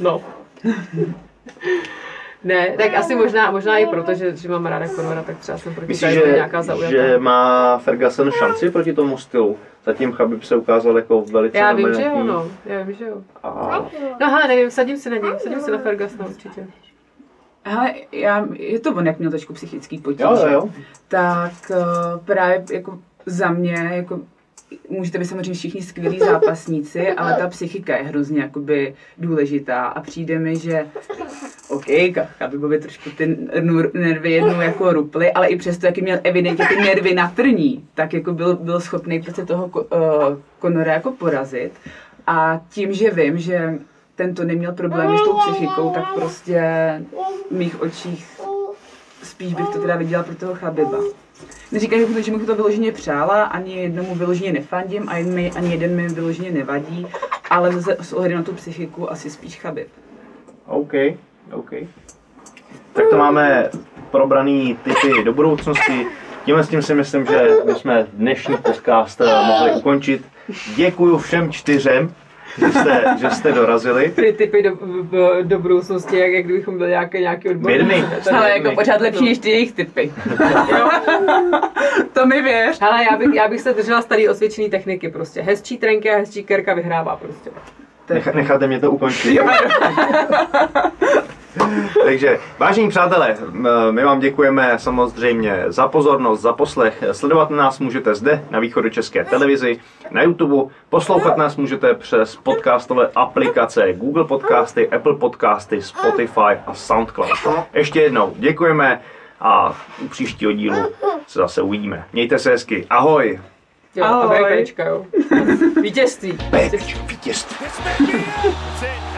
No. *laughs* ne, tak asi možná, možná i proto, že, že mám ráda Conora, tak třeba jsem proti Myslíš, že, nějaká zaujatá. že má Ferguson šanci proti tomu stylu? Zatím Chabib se ukázal jako velice Já vím, že jo, no. Já vím, že jo. A No hele, nevím, sadím se na něj, sadím se na Fergusona určitě. Hele, já, je to on, jak měl trošku psychický potíže. jo, jo, jo. Tak uh, právě jako za mě, jako můžete být samozřejmě všichni skvělí zápasníci, ale ta psychika je hrozně jakoby důležitá a přijde mi, že OK, Khabibovi trošku ty nervy jednou jako ruply, ale i přesto, jaký měl evidentně ty nervy na trní, tak jako byl, byl schopný prostě toho uh, Conora jako porazit. A tím, že vím, že tento neměl problémy s tou psychikou, tak prostě v mých očích spíš bych to teda viděla pro toho Chabiba. Neříkám, že mu to vyloženě přála, ani jednomu vyloženě nefandím, ani, ani jeden mi vyloženě nevadí, ale s ohledem na tu psychiku asi spíš Chabib. OK, OK. Tak to máme probraný typy do budoucnosti. Tímhle s tím si myslím, že bychom dnešní podcast eh, mohli ukončit. Děkuji všem čtyřem, že jste, že jste dorazili. Ty typy do, do budoucnosti, jak, jak kdybychom byli nějaký, nějaký. Birny. Ale jako pořád lepší než ty jejich typy. *laughs* to mi věř. Ale já bych, já bych se držela starý osvědčený techniky prostě. Hezčí trenky a hezčí kerka vyhrává prostě. Nech, necháte mě to ukončit. *laughs* Takže, vážení přátelé, my vám děkujeme samozřejmě za pozornost, za poslech. Sledovat nás můžete zde na východu České televizi, na YouTube. Poslouchat nás můžete přes podcastové aplikace Google Podcasty, Apple Podcasty, Spotify a SoundCloud. Ještě jednou děkujeme a u příštího dílu se zase uvidíme. Mějte se hezky. Ahoj! Jo, Ahoj. a jo. *laughs* Vítězství. Vítězství. It's